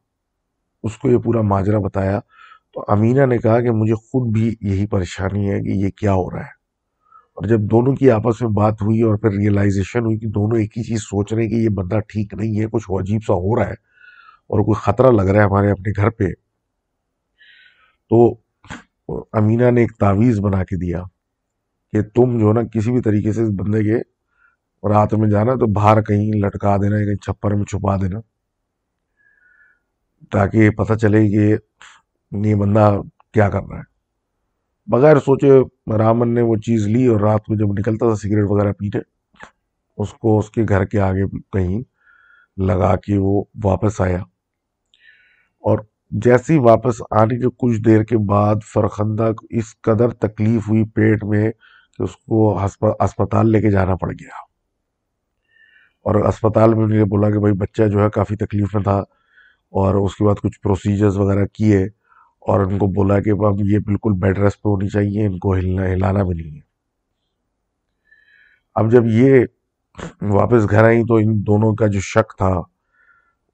S1: اس کو یہ پورا ماجرا بتایا۔ تو امینہ نے کہا کہ مجھے خود بھی یہی پریشانی ہے کہ یہ کیا ہو رہا ہے۔ اور جب دونوں کی آپس میں بات ہوئی اور پھر ریئلائزیشن ہوئی کہ دونوں ایک ہی چیز سوچ رہے ہیں کہ یہ بندہ ٹھیک نہیں ہے، کچھ عجیب سا ہو رہا ہے اور کوئی خطرہ لگ رہا ہے ہمارے اپنے گھر پہ، تو امینہ نے ایک تعویذ بنا کے دیا کہ تم جو نا کسی بھی طریقے سے اس بندے کے رات میں جانا، تو باہر کہیں لٹکا دینا، کہیں چھپر میں چھپا دینا، تاکہ یہ پتہ چلے کہ یہ بندہ کیا کر رہا ہے۔ بغیر سوچے رامن نے وہ چیز لی اور رات میں جب نکلتا تھا سگریٹ وغیرہ پینے اس کو اس کے گھر کے آگے کہیں لگا کے وہ واپس آیا۔ اور جیسی واپس آنے کے کچھ دیر کے بعد فرخندہ اس قدر تکلیف ہوئی پیٹ میں کہ اس کو اسپتال لے کے جانا پڑ گیا۔ اور اسپتال میں انہوں نے بولا کہ بھائی بچہ جو ہے کافی تکلیف میں تھا اور اس کے بعد کچھ پروسیجرز وغیرہ کیے اور ان کو بولا کہ اب یہ بالکل بیڈ ریسٹ پہ ہونی چاہیے، ان کو ہلنا، ہلانا بھی نہیں ہے۔ اب جب یہ واپس گھر آئی تو ان دونوں کا جو شک تھا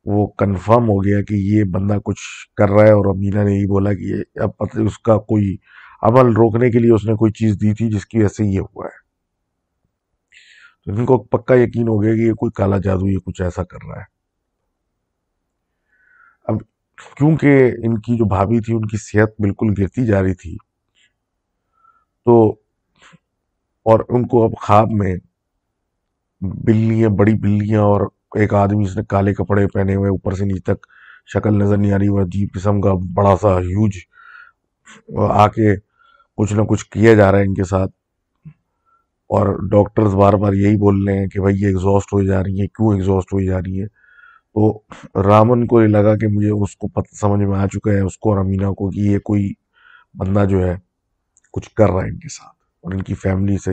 S1: وہ کنفرم ہو گیا کہ یہ بندہ کچھ کر رہا ہے اور امینا نے یہی بولا کہ یہ اب اس کا کوئی عمل روکنے کے لیے اس نے کوئی چیز دی تھی جس کی وجہ سے یہ ہوا ہے۔ تو ان کو پکا یقین ہو گیا کہ یہ کوئی کالا جادو یہ کچھ ایسا کر رہا ہے۔ اب کیونکہ ان کی جو بھابھی تھی، ان کی صحت بالکل گرتی جا رہی تھی، تو اور ان کو اب خواب میں بلیاں، بڑی بلیاں اور ایک آدمی اس نے کالے کپڑے پہنے ہوئے اوپر سے نیچے تک شکل نظر نہیں آ رہی، وہ عجیب قسم کا بڑا سا ہیوج آ کے کچھ نہ کچھ کیا جا رہا ہے ان کے ساتھ۔ اور ڈاکٹرز بار بار یہی بول رہے ہیں کہ بھائی یہ ایگزاسٹ ہوئی جا رہی ہیں، کیوں ایگزاسٹ ہوئی جا رہی ہے تو رامن کو یہ لگا کہ مجھے اس کو پتہ سمجھ میں آ چکا ہے، اس کو اور امینا کو کہ یہ کوئی بندہ جو ہے کچھ کر رہا ہے ان کے ساتھ اور ان کی فیملی سے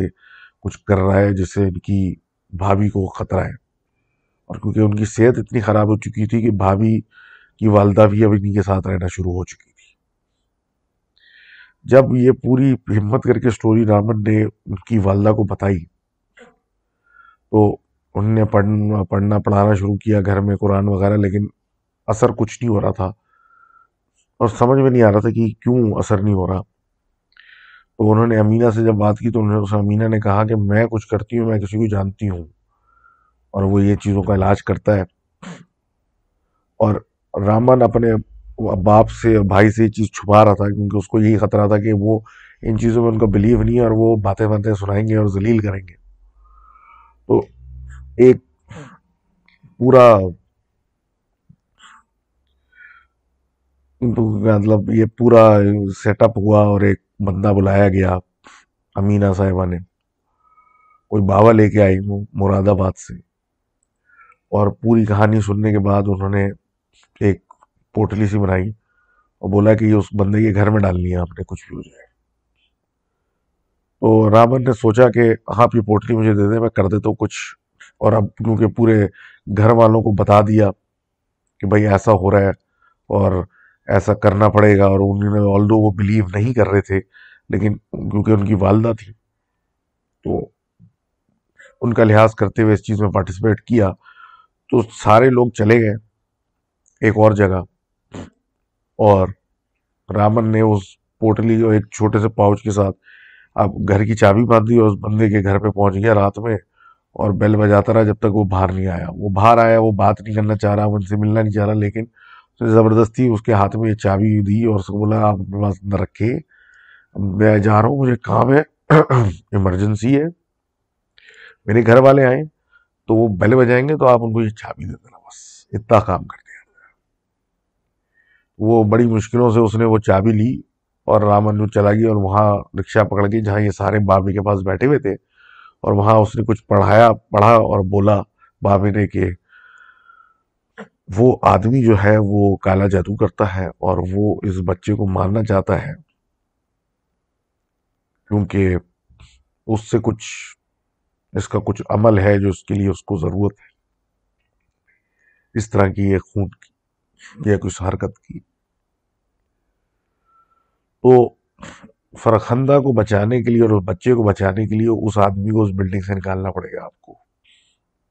S1: کچھ کر رہا ہے، جس سے ان کی بھابھی کو خطرہ ہے۔ اور کیونکہ ان کی صحت اتنی خراب ہو چکی تھی کہ بھابھی کی والدہ بھی اب انہیں کے ساتھ رہنا شروع ہو چکی تھی۔ جب یہ پوری ہمت کر کے سٹوری رامن نے ان کی والدہ کو بتائی تو انہوں نے پڑھنا پڑھنا پڑھانا شروع کیا گھر میں قرآن وغیرہ، لیکن اثر کچھ نہیں ہو رہا تھا۔ اور سمجھ میں نہیں آ رہا تھا کہ کیوں اثر نہیں ہو رہا۔ تو انہوں نے امینہ سے جب بات کی تو انہوں نے اس امینہ نے کہا کہ میں کچھ کرتی ہوں، میں کسی کو جانتی ہوں۔ اور وہ یہ چیزوں کا علاج کرتا ہے۔ اور رامن اپنے باپ سے اور بھائی سے یہ چیز چھپا رہا تھا کیونکہ اس کو یہی خطرہ تھا کہ وہ ان چیزوں میں ان کا بلیو نہیں ہے اور وہ باتیں باتیں سنائیں گے اور ذلیل کریں گے۔ تو ایک پورا مطلب یہ پورا سیٹ اپ ہوا اور ایک بندہ بلایا گیا امینہ صاحبہ نے۔ کوئی بابا لے کے آئی مراد آباد سے۔ اور پوری کہانی سننے کے بعد انہوں نے ایک پوٹلی سی بنائی اور بولا کہ یہ اس بندے کے گھر میں ڈالنی ہے آپ نے کچھ بھی ہو جائے۔ تو رامن نے سوچا کہ آپ یہ پوٹلی مجھے دے دیں، میں کر دیتا ہوں کچھ۔ اور اب کیونکہ پورے گھر والوں کو بتا دیا کہ بھائی ایسا ہو رہا ہے اور ایسا کرنا پڑے گا اور انہوں نے آلدو وہ بلیو نہیں کر رہے تھے، لیکن کیونکہ ان کی والدہ تھی، تو ان کا لحاظ کرتے ہوئے اس چیز میں پارٹیسپیٹ کیا۔ تو سارے لوگ چلے گئے ایک اور جگہ اور رامن نے اس پوٹلی اور ایک چھوٹے سے پاؤچ کے ساتھ اب گھر کی چابی باندھی اور اس بندے کے گھر پہ پہنچ گیا رات میں اور بیل بجاتا رہا جب تک وہ باہر نہیں آیا۔ وہ باہر آیا، وہ بات نہیں کرنا چاہ رہا، وہ ان سے ملنا نہیں چاہ رہا، لیکن اس نے زبردستی اس کے ہاتھ میں یہ چابی دی اور اس کو بولا، آپ اپنے پاس نہ رکھے میں جا رہا ہوں، مجھے کام ہے ایمرجنسی ہے۔ میرے گھر والے آئیں۔ تو وہ بیل بجائیں گے تو آپ ان کو یہ چابی دے دینا بس۔ اتنا کام کر دیا۔ وہ بڑی مشکلوں سے اس نے وہ چابی لی اور رامن چلا گیا اور وہاں رکشہ پکڑ کے جہاں یہ سارے بابی کے پاس بیٹھے ہوئے تھے اور وہاں اس نے کچھ پڑھایا، پڑھا اور بولا بابی نے کہ وہ آدمی جو ہے وہ کالا جادو کرتا ہے اور وہ اس بچے کو مارنا چاہتا ہے۔ کیونکہ اس سے کچھ اس کا کچھ عمل ہے جو اس کے لیے اس کو ضرورت ہے۔ اس طرح کی یہ خون کی یا کچھ حرکت کی۔ تو فرخندہ کو بچانے کے لیے اور اس بچے کو بچانے کے لیے اس آدمی کو اس بلڈنگ سے نکالنا پڑے گا آپ کو۔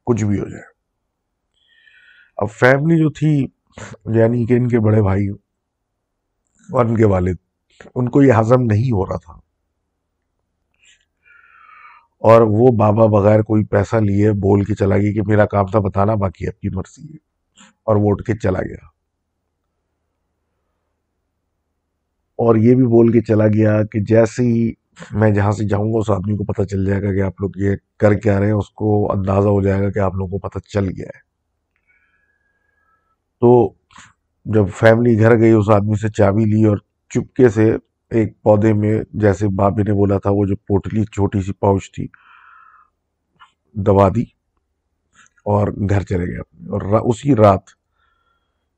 S1: کچھ بھی ہو جائے۔ اب فیملی جو تھی یعنی کہ ان کے بڑے بھائی اور ان کے والد، ان کو یہ ہضم نہیں ہو رہا تھا۔ اور وہ بابا بغیر کوئی پیسہ لیے بول کے چلا گیا کہ میرا کام تھا بتانا، باقی آپ کی مرضی ہے۔ اور وہ اٹھ کے چلا گیا۔ اور یہ بھی بول کے چلا گیا کہ جیسے ہی میں جہاں سے جاؤں گا، اس آدمی کو پتہ چل جائے گا کہ آپ لوگ یہ کر کیا رہے ہیں، اس کو اندازہ ہو جائے گا کہ آپ لوگوں کو پتہ چل گیا ہے۔ تو جب فیملی گھر گئی، اس آدمی سے چابی لی اور چپکے سے ایک پودے میں جیسے بابی نے بولا تھا، وہ جو پوٹلی چھوٹی سی پاؤچ تھی، دبا دی اور گھر چلے گئے اپنے۔ اور اسی رات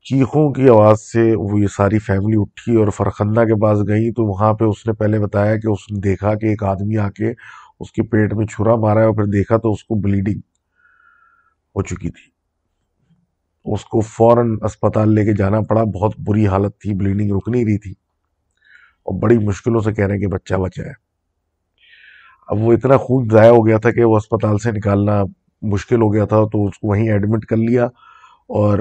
S1: چیخوں کی آواز سے وہ یہ ساری فیملی اٹھی اور فرخندہ کے پاس گئی تو وہاں پہ اس نے پہلے بتایا کہ اس نے دیکھا کہ ایک آدمی آ کے اس کے پیٹ میں چھرا مارا ہے اور پھر دیکھا تو اس کو بلیڈنگ ہو چکی تھی۔ اس کو فوراً اسپتال لے کے جانا پڑا۔ بہت بری حالت تھی، بلیڈنگ رک نہیں رہی تھی۔ اور بڑی مشکلوں سے کہہ رہے ہیں کہ بچہ بچہ ہے۔ اب وہ اتنا خون ضائع ہو گیا تھا کہ وہ اسپتال سے نکالنا مشکل ہو گیا تھا تو اس کو وہیں ایڈمٹ کر لیا اور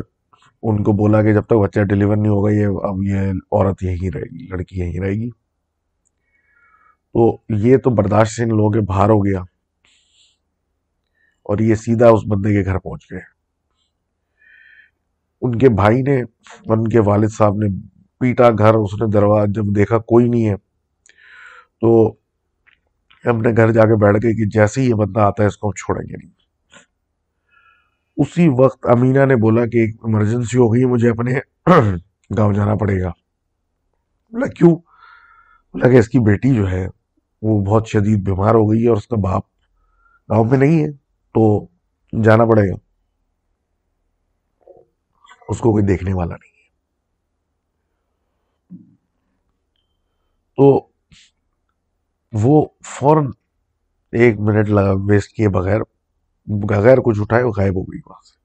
S1: ان کو بولا کہ جب تک بچہ ڈیلیور نہیں ہوگا، یہ اب یہ عورت یہیں رہے گی، لڑکی یہیں رہے گی۔ تو یہ تو برداشت سے ان لوگوں کے باہر ہو گیا اور یہ سیدھا اس بندے کے گھر پہنچ گئے۔ ان کے بھائی نے، ان کے والد صاحب نے پیٹا گھر اس نے دروازہ جب دیکھا کوئی نہیں ہے، تو اپنے گھر جا کے بیٹھ گئے کہ جیسے ہی یہ بندہ آتا ہے اس کو ہم چھوڑیں گے نہیں۔ اسی وقت امینہ نے بولا کہ ایک ایمرجنسی ہو گئی مجھے اپنے گاؤں جانا پڑے گا۔ بولا، کیوں؟ بولا کہ اس کی بیٹی جو ہے، وہ بہت شدید بیمار ہو گئی ہے اور اس کا باپ گاؤں میں نہیں ہے، تو جانا پڑے گا۔ اس کو کوئی دیکھنے والا نہیں ہے تو وہ فوراً ایک منٹ لگا ویسٹ کیے بغیر بغیر کچھ اٹھائے وہ غائب ہو گئی وہاں سے۔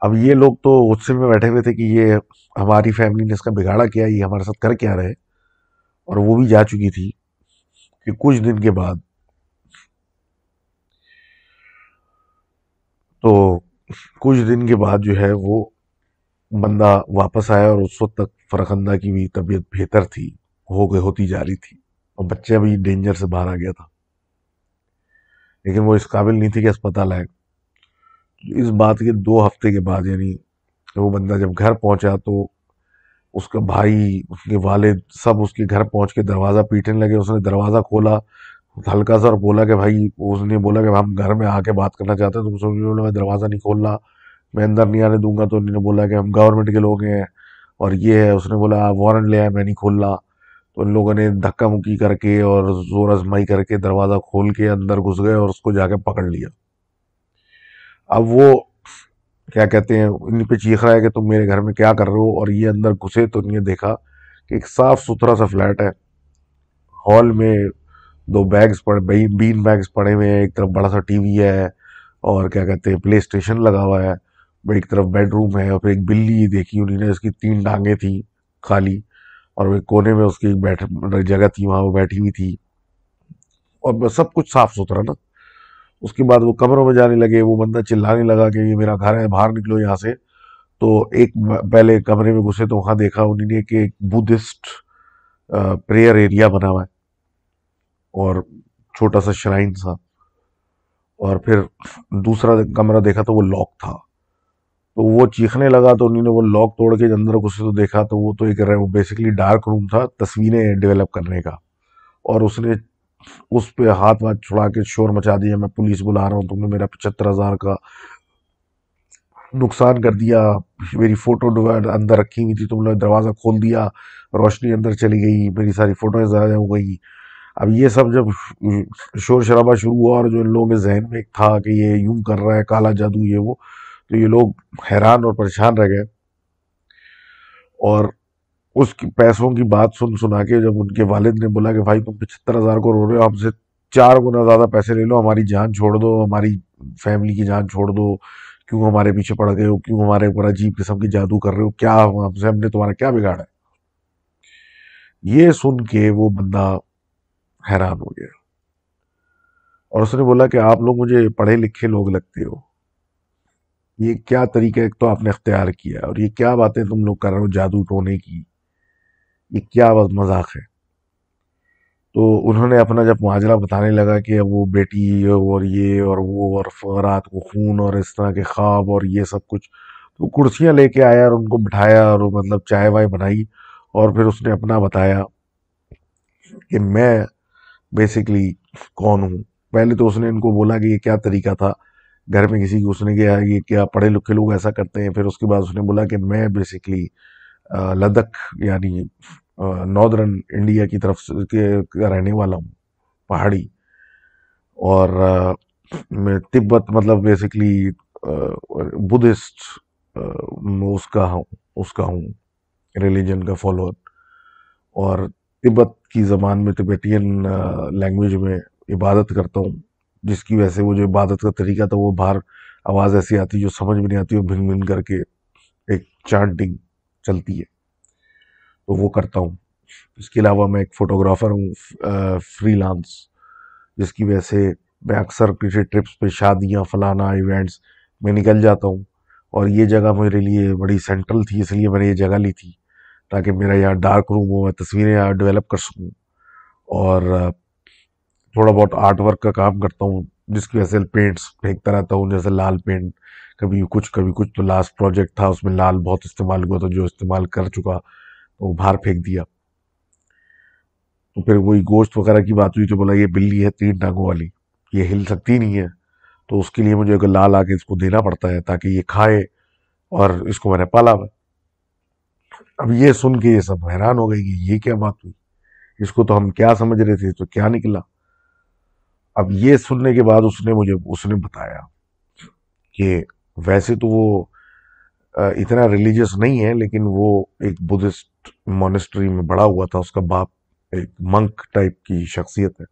S1: اب یہ لوگ تو غصے میں بیٹھے ہوئے تھے کہ یہ ہماری فیملی نے اس کا بگاڑا کیا، یہ ہمارے ساتھ کر کیا رہے۔ اور وہ بھی جا چکی تھی کہ کچھ دن کے بعد۔ تو کچھ دن کے بعد جو ہے وہ بندہ واپس آیا اور اس وقت تک فرخندہ کی بھی طبیعت بہتر تھی، ہو گئے ہوتی جا رہی تھی۔ اور بچہ بھی ڈینجر سے باہر آ گیا تھا۔ لیکن وہ اس قابل نہیں تھی کہ اسپتال آئے۔ اس بات کے دو ہفتے کے بعد یعنی وہ بندہ جب گھر پہنچا تو اس کا بھائی، اس کے والد سب اس کے گھر پہنچ کے دروازہ پیٹنے لگے۔ اس نے دروازہ کھولا، ہلکا سا اور بولا کہ بھائی، اس نے بولا کہ ہم گھر میں آ کے بات کرنا چاہتے ہیں، تو میں دروازہ نہیں کھول رہا میں اندر نہیں آنے دوں گا تو انہوں نے بولا کہ ہم گورنمنٹ کے لوگ ہیں اور یہ ہے، اس نے بولا وارنٹ لے آئے، میں نہیں کھول رہا تو ان لوگوں نے دھکا مکی کر کے اور زور ازمائی کر کے دروازہ کھول کے اندر گھس گئے اور اس کو جا کے پکڑ لیا۔ اب وہ کیا کہتے ہیں، ان پہ چیخ رہا ہے کہ تم میرے گھر میں کیا کر رہے ہو اور یہ اندر گھسے تو انہیں دیکھا کہ ایک صاف ستھرا سا فلیٹ ہے۔ ہال میں دو بیگز پڑے، بین بیگز پڑے ہوئے ہیں، ایک طرف بڑا سا ٹی وی ہے اور کیا کہتے ہیں پلے اسٹیشن لگا ہوا ہے۔ ایک طرف بیڈ روم ہے اور پھر ایک بلی دیکھی انہیں نے، اس کی تین ڈانگیں تھیں خالی اور وہ کونے میں اس کی بیٹھ جگہ تھی، وہاں وہ بیٹھی ہوئی تھی۔ اور سب کچھ صاف ستھرا نا۔ اس کے بعد وہ کمروں میں جانے لگے، وہ بندہ چلانے لگا کہ یہ میرا گھر ہے، باہر نکلو یہاں سے۔ تو ایک پہلے کمرے میں گھسے تو وہاں دیکھا انہیں نے کہ ایک بدھسٹ پریئر ایریا بنا ہوا ہے۔ اور چھوٹا سا شرائن تھا اور پھر دوسرا کمرہ دیکھا تو وہ لاک تھا۔ تو وہ چیخنے لگا تو انہوں نے وہ لاک توڑ کے اندر گھسے تو دیکھا تو وہ تو ایک وہ بیسکلی ڈارک روم تھا، تصویریں ڈیولپ کرنے کا۔ اور اس نے اس پہ ہاتھ واتھ چھڑا کے شور مچا دیا، میں پولیس بلا رہا ہوں، تم نے میرا پچہتر ہزار کا نقصان کر دیا، میری فوٹو اندر رکھی ہوئی تھی، تم نے دروازہ کھول دیا، روشنی اندر چلی گئی، میری ساری فوٹویں ضائع ہو گئی۔ اب یہ سب جب شور شرابہ شروع ہوا اور جو ان لوگوں کے ذہن میں ایک تھا کہ یہ یوں کر رہا ہے، کالا جادو، یہ وہ تو یہ لوگ حیران اور پریشان رہ گئے اور اس کی پیسوں کی بات سن سنا کے جب ان کے والد نے بولا کہ بھائی تم پچہتر ہزار کو رو رہے ہو ہم سے چار گنا زیادہ پیسے لے لو، ہماری جان چھوڑ دو، ہماری فیملی کی جان چھوڑ دو، کیوں ہمارے پیچھے پڑ گئے ہو، کیوں ہمارے اوپر عجیب قسم کی جادو کر رہے ہو، کیا ہم سے، ہم نے تمہارا کیا بگاڑا ہے؟ یہ سن کے وہ بندہ حیران ہو گیا اور اس نے بولا کہ آپ لوگ مجھے پڑھے لکھے لوگ لگتے ہو۔ یہ کیا طریقہ ایک تو آپ نے اختیار کیا اور یہ کیا باتیں تم لوگ کر رہے ہو جادو ٹونے کی؟ یہ کیا مذاق ہے؟ تو انہوں نے اپنا جب معاجرہ بتانے لگا کہ اب وہ بیٹی اور یہ اور وہ اور فقرات کو خون اور اس طرح کے خواب اور یہ سب کچھ، تو کرسیاں لے کے آیا اور ان کو بٹھایا اور مطلب چائے وائے بنائی اور پھر اس نے اپنا بتایا کہ میں بیسکلی کون ہوں۔ پہلے تو اس نے ان کو بولا کہ یہ کیا طریقہ تھا؟ گھر میں کسی کو اس نے کیا یہ کیا پڑھے لکھے لوگ ایسا کرتے ہیں؟ پھر اس کے بعد اس نے بولا کہ میں بیسکلی لدک یعنی ناردرن انڈیا کی طرف رہنے والا ہوں، پہاڑی۔ اور میں تبت مطلب بیسکلی بدھسٹ اس کا ہوں، اس کا ہوں ریلیجن کا فالوور اور تبت کی زبان میں تبیٹین لینگویج میں عبادت کرتا ہوں۔ جس کی وجہ سے وہ جو عبادت کا طریقہ تھا، وہ باہر آواز ایسی آتی جو سمجھ میں نہیں آتی وہ بھن بھن کر کے ایک چانٹنگ چلتی ہے۔ تو وہ کرتا ہوں۔ اس کے علاوہ میں ایک فوٹوگرافر ہوں فری لانس جس کی وجہ سے میں اکثر کسی ٹرپس پہ شادیاں، فلانا ایونٹس میں نکل جاتا ہوں۔ اور یہ جگہ میرے لیے بڑی سینٹرل تھی، اس لیے میں نے یہ جگہ لی تھی تاکہ میرا یہاں ڈارک روم ہو، میں تصویریں یہاں ڈیولپ کر سکوں۔ اور تھوڑا بہت آرٹ ورک کا کام کرتا ہوں، جس کی وجہ سے پینٹس پھینکتا رہتا ہوں، جیسے لال پینٹ کبھی کچھ کبھی کچھ تو لاسٹ پروجیکٹ تھا، اس میں لال بہت استعمال ہوا تھا، جو استعمال کر چکا، تو وہ باہر پھینک دیا۔ تو پھر وہی گوشت وغیرہ کی بات ہوئی تو بولا، یہ بلی ہے تین ٹانگوں والی، یہ ہل سکتی نہیں ہے۔ تو اس کے لیے مجھے لال آ کے اس کو دینا پڑتا ہے تاکہ یہ کھائے اور اس کو میں نے پالا۔ ہوا اب یہ سن کے یہ سب حیران ہو گئی کہ یہ کیا بات ہوئی، اس کو تو ہم کیا سمجھ رہے تھے، تو کیا نکلا؟ اب یہ سننے کے بعد اس نے مجھے، اس نے بتایا کہ ویسے تو وہ اتنا ریلیجیس نہیں ہے، لیکن وہ ایک بدھسٹ مونسٹری میں بڑا ہوا تھا، اس کا باپ ایک منک ٹائپ کی شخصیت ہے۔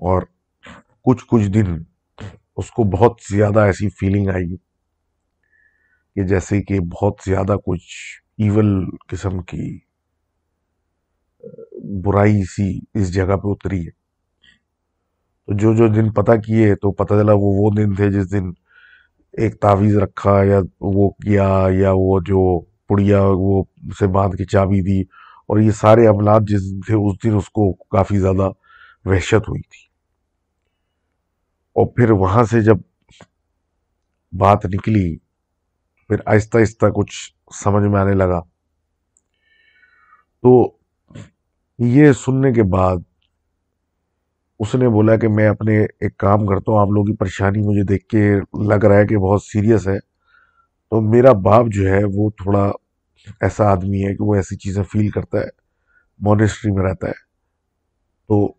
S1: اور کچھ کچھ دن اس کو بہت زیادہ ایسی فیلنگ آئی کہ جیسے کہ بہت زیادہ کچھ ایول قسم کی برائی سی اس جگہ پہ اتری ہے۔ جو جو دن پتہ کیے تو پتہ چلا وہ وہ دن تھے جس دن ایک تعویذ رکھا یا وہ کیا یا وہ جو پڑیا وہ سے باندھ کے چابی دی اور یہ سارے عملات جس دن تھے اس دن اس کو کافی زیادہ وحشت ہوئی تھی۔ اور پھر وہاں سے جب بات نکلی، پھر آہستہ آہستہ کچھ سمجھ میں آنے لگا۔ تو یہ سننے کے بعد اس نے بولا کہ میں اپنے ایک کام کرتا ہوں، آپ لوگوں کی پریشانی مجھے دیکھ کے لگ رہا ہے کہ بہت سیریس ہے۔ تو میرا باپ جو ہے، وہ تھوڑا ایسا آدمی ہے کہ وہ ایسی چیزیں فیل کرتا ہے مونسٹری میں رہتا ہے۔ تو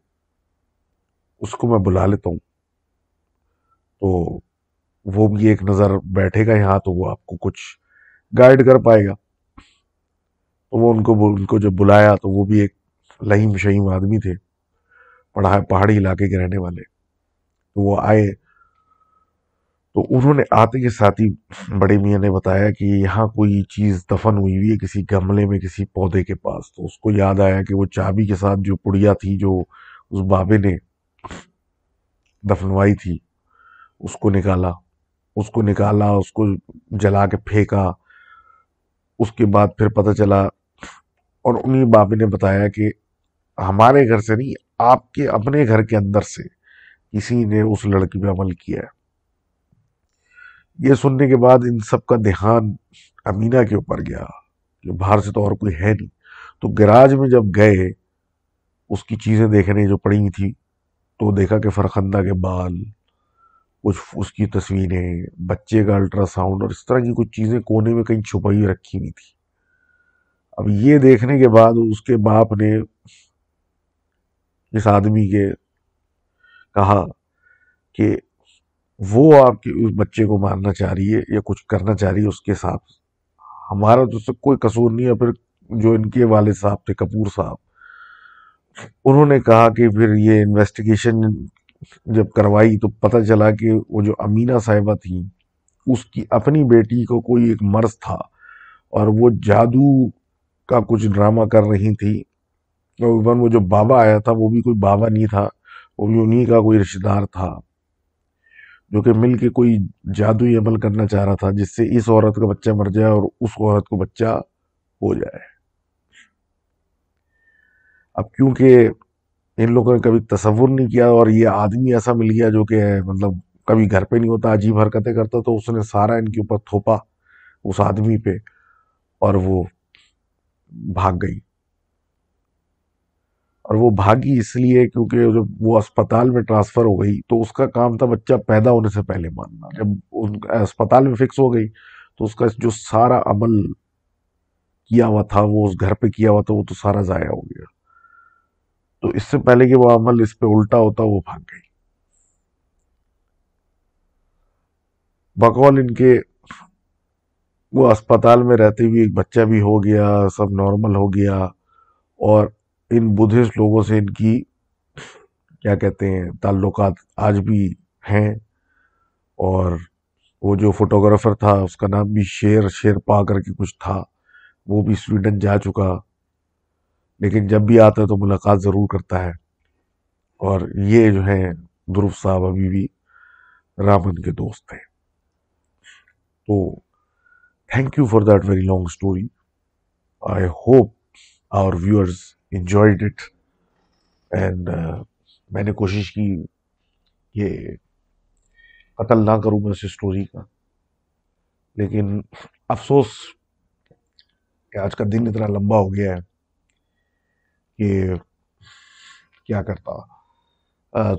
S1: اس کو میں بلا لیتا ہوں۔ تو وہ بھی ایک نظر بیٹھے گا، یہاں تو وہ آپ کو کچھ گائیڈ کر پائے گا۔ تو وہ ان کو ان کو جب بلایا تو وہ بھی ایک لہیم شہیم آدمی تھے۔ پڑھا پہاڑی علاقے کے رہنے والے۔ تو وہ آئے۔ تو انہوں نے آتے کے ساتھ ہی بڑے میاں نے بتایا کہ یہاں کوئی چیز دفن ہوئی ہوئی ہے کسی گملے میں کسی پودے کے پاس۔ تو اس کو یاد آیا کہ وہ چابی کے ساتھ جو پڑیا تھی جو اس بابے نے دفنوائی تھی، اس کو نکالا۔ اس کو نکالا، اس کو جلا کے پھینکا۔ اس کے بعد پھر پتہ چلا اور انہیں بابے نے بتایا کہ ہمارے گھر سے نہیں آپ کے اپنے گھر کے اندر سے کسی نے اس لڑکی پہ عمل کیا ہے۔ یہ سننے کے بعد ان سب کا دھیان امینہ کے اوپر گیا، جو باہر سے تو اور کوئی ہے نہیں۔ تو گراج میں جب گئے، اس کی چیزیں دیکھنے جو پڑی تھی، تو دیکھا کہ فرخندہ کے بال، کچھ اس کی تصویریں، بچے کا الٹرا ساؤنڈ اور اس طرح کی کچھ چیزیں کونے میں کہیں چھپائی رکھی ہوئی تھی۔ اب یہ دیکھنے کے بعد اس کے باپ نے اس آدمی کے کہا کہ وہ آپ کے اس بچے کو مارنا چاہ رہی ہے یا کچھ کرنا چاہ رہی ہے، اس کے ساتھ ہمارا تو سب کوئی قصور نہیں ہے۔ پھر جو ان کے والد صاحب تھے، کپور صاحب، انہوں نے کہا کہ پھر یہ انویسٹیگیشن جب کروائی تو پتہ چلا کہ وہ جو امینہ صاحبہ تھی اس کی اپنی بیٹی کو کوئی ایک مرض تھا اور وہ جادو کا کچھ ڈرامہ کر رہی تھی ایون وہ جو بابا آیا تھا، وہ بھی کوئی بابا نہیں تھا، وہ بھی انہی کا کوئی رشتہ دار تھا، جو کہ مل کے کوئی جادوئی عمل کرنا چاہ رہا تھا، جس سے اس عورت کا بچہ مر جائے اور اس عورت کو بچہ ہو جائے۔ اب کیونکہ ان لوگوں نے کبھی تصور نہیں کیا اور یہ آدمی ایسا مل گیا جو کہ مطلب کبھی گھر پہ نہیں ہوتا، عجیب حرکتیں کرتا، تو اس نے سارا ان کے اوپر تھوپا اس آدمی پہ اور وہ بھاگ گئی۔ اور وہ بھاگی اس لیے کیونکہ جب وہ اسپتال میں ٹرانسفر ہو گئی تو اس کا کام تھا بچہ پیدا ہونے سے پہلے ماننا۔ جب ان اسپتال میں فکس ہو گئی تو اس کا جو سارا عمل کیا ہوا تھا، وہ اس گھر پہ کیا ہوا تھا، وہ تو سارا ضائع ہو گیا۔ تو اس سے پہلے کہ وہ عمل اس پہ الٹا ہوتا، وہ بھاگ گئی۔ بقول ان کے وہ اسپتال میں رہتے ہوئے ایک بچہ بھی ہو گیا، سب نارمل ہو گیا اور ان بدھسٹ لوگوں سے ان کی کیا کہتے ہیں، تعلقات آج بھی ہیں۔ اور وہ جو فوٹوگرافر تھا، اس کا نام بھی شیر شیر پا کر کے کچھ تھا۔ وہ بھی سویڈن جا چکا۔ لیکن جب بھی آتا ہے تو ملاقات ضرور کرتا ہے۔ اور یہ جو ہے دروف صاحب، ابھی بھی رامن کے دوست ہیں۔ تو thank you for that very long story I hope our viewers enjoyed it and میں نے کوشش کی کہ قتل نہ کروں میں اس اسٹوری کا. لیکن افسوس کہ آج کا دن اتنا لمبا ہو گیا ہے کہ کیا کرتا.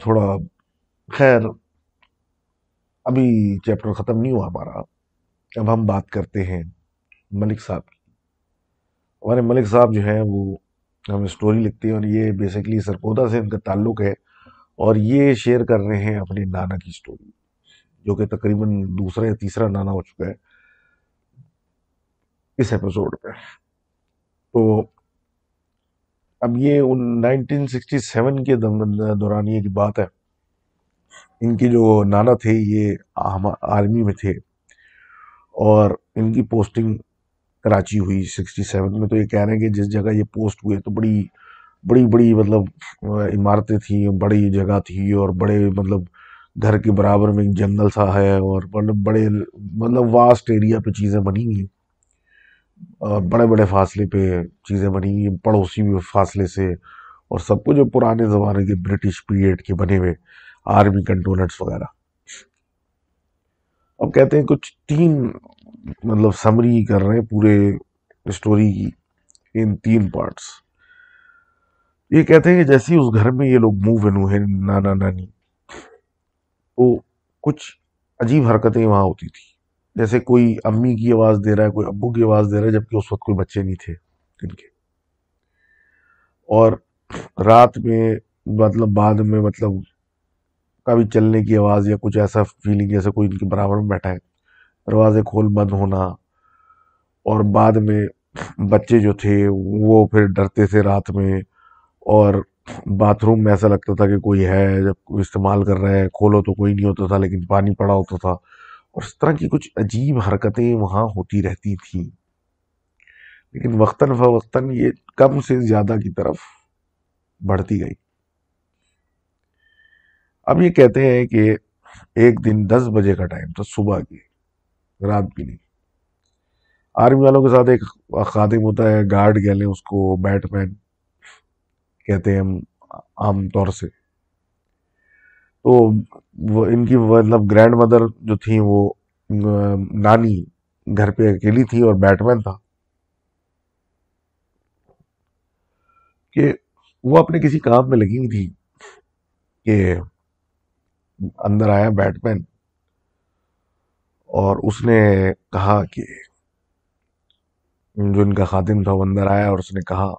S1: تھوڑا خیر، ابھی چیپٹر ختم نہیں ہوا ہمارا. اب ہم بات کرتے ہیں ملک صاحب کی. ہمارے ملک صاحب جو ہیں وہ ہم اسٹوری لکھتے ہیں اور یہ بیسکلی سرپودا سے ان کا تعلق ہے اور یہ شیئر کر رہے ہیں اپنے نانا کی اسٹوری جو کہ تقریباً دوسرا یا تیسرا نانا ہو چکا ہے اس ایپیسوڈ پہ۔ تو اب یہ نائنٹین سکسٹی سیون کے دورانیے کی بات ہے۔ ان کی جو نانا تھے، یہ آرمی میں تھے۔ اور ان کی پوسٹنگ کراچی ہوئی سکسٹی سیون میں تو یہ کہہ رہے ہیں کہ جس جگہ یہ پوسٹ ہوئے تو بڑی بڑی بڑی مطلب عمارتیں تھیں، بڑی جگہ تھی اور بڑے مطلب گھر کے برابر میں ایک جنگل سا ہے اور مطلب بڑے مطلب واسٹ ایریا پہ چیزیں بنی ہوئی بڑے بڑے فاصلے پہ چیزیں بنی ہوئی پڑوسی بھی فاصلے سے اور سب کچھ جو پرانے زمانے کے برٹش پیریڈ کے بنے ہوئے آرمی کنٹونٹس وغیرہ۔ اب کہتے ہیں کچھ تین مطلب سمری کر رہے ہیں پورے اسٹوری کی ان تین پارٹس یہ کہتے ہیں کہ جیسے اس گھر میں یہ لوگ موو ونو ہیں نانا نانی، تو کچھ عجیب حرکتیں وہاں ہوتی تھی جیسے کوئی امی کی آواز دے رہا ہے، کوئی ابو کی آواز دے رہا ہے، جبکہ اس وقت کوئی بچے نہیں تھے ان کے. اور رات میں مطلب بعد میں مطلب کبھی چلنے کی آواز یا کچھ ایسا فیلنگ جیسے کوئی ان کے برابر میں بیٹھا ہے۔ دروازے کھول بند ہونا اور بعد میں بچے جو تھے وہ پھر ڈرتے تھے رات میں اور باتھ روم میں ایسا لگتا تھا کہ کوئی ہے جب کوئی استعمال کر رہا ہے، کھولو تو کوئی نہیں ہوتا تھا لیکن پانی پڑا ہوتا تھا۔ اور اس طرح کی کچھ عجیب حرکتیں وہاں ہوتی رہتی تھیں۔ لیکن وقتاً فوقتاً یہ کم سے زیادہ کی طرف بڑھتی گئی۔ اب یہ کہتے ہیں کہ ایک دن دس بجے کا ٹائم تھا، صبح کی، رات بھی نہیں۔ آرمی والوں کے ساتھ ایک خادم ہوتا ہے، گارڈ کہہ لیں اس کو بیٹ مین کہتے ہیں ہم عام طور سے۔ تو وہ ان کی مطلب گرینڈ مدر جو تھیں، وہ نانی گھر پہ اکیلی تھی اور بیٹ مین تھا۔ کہ وہ اپنے کسی کام میں لگی ہوئی تھی کہ اندر آیا بیٹ مین اور اس نے کہا کہ جو ان کا خادم تھا وہ اندر آیا اور اس نے کہا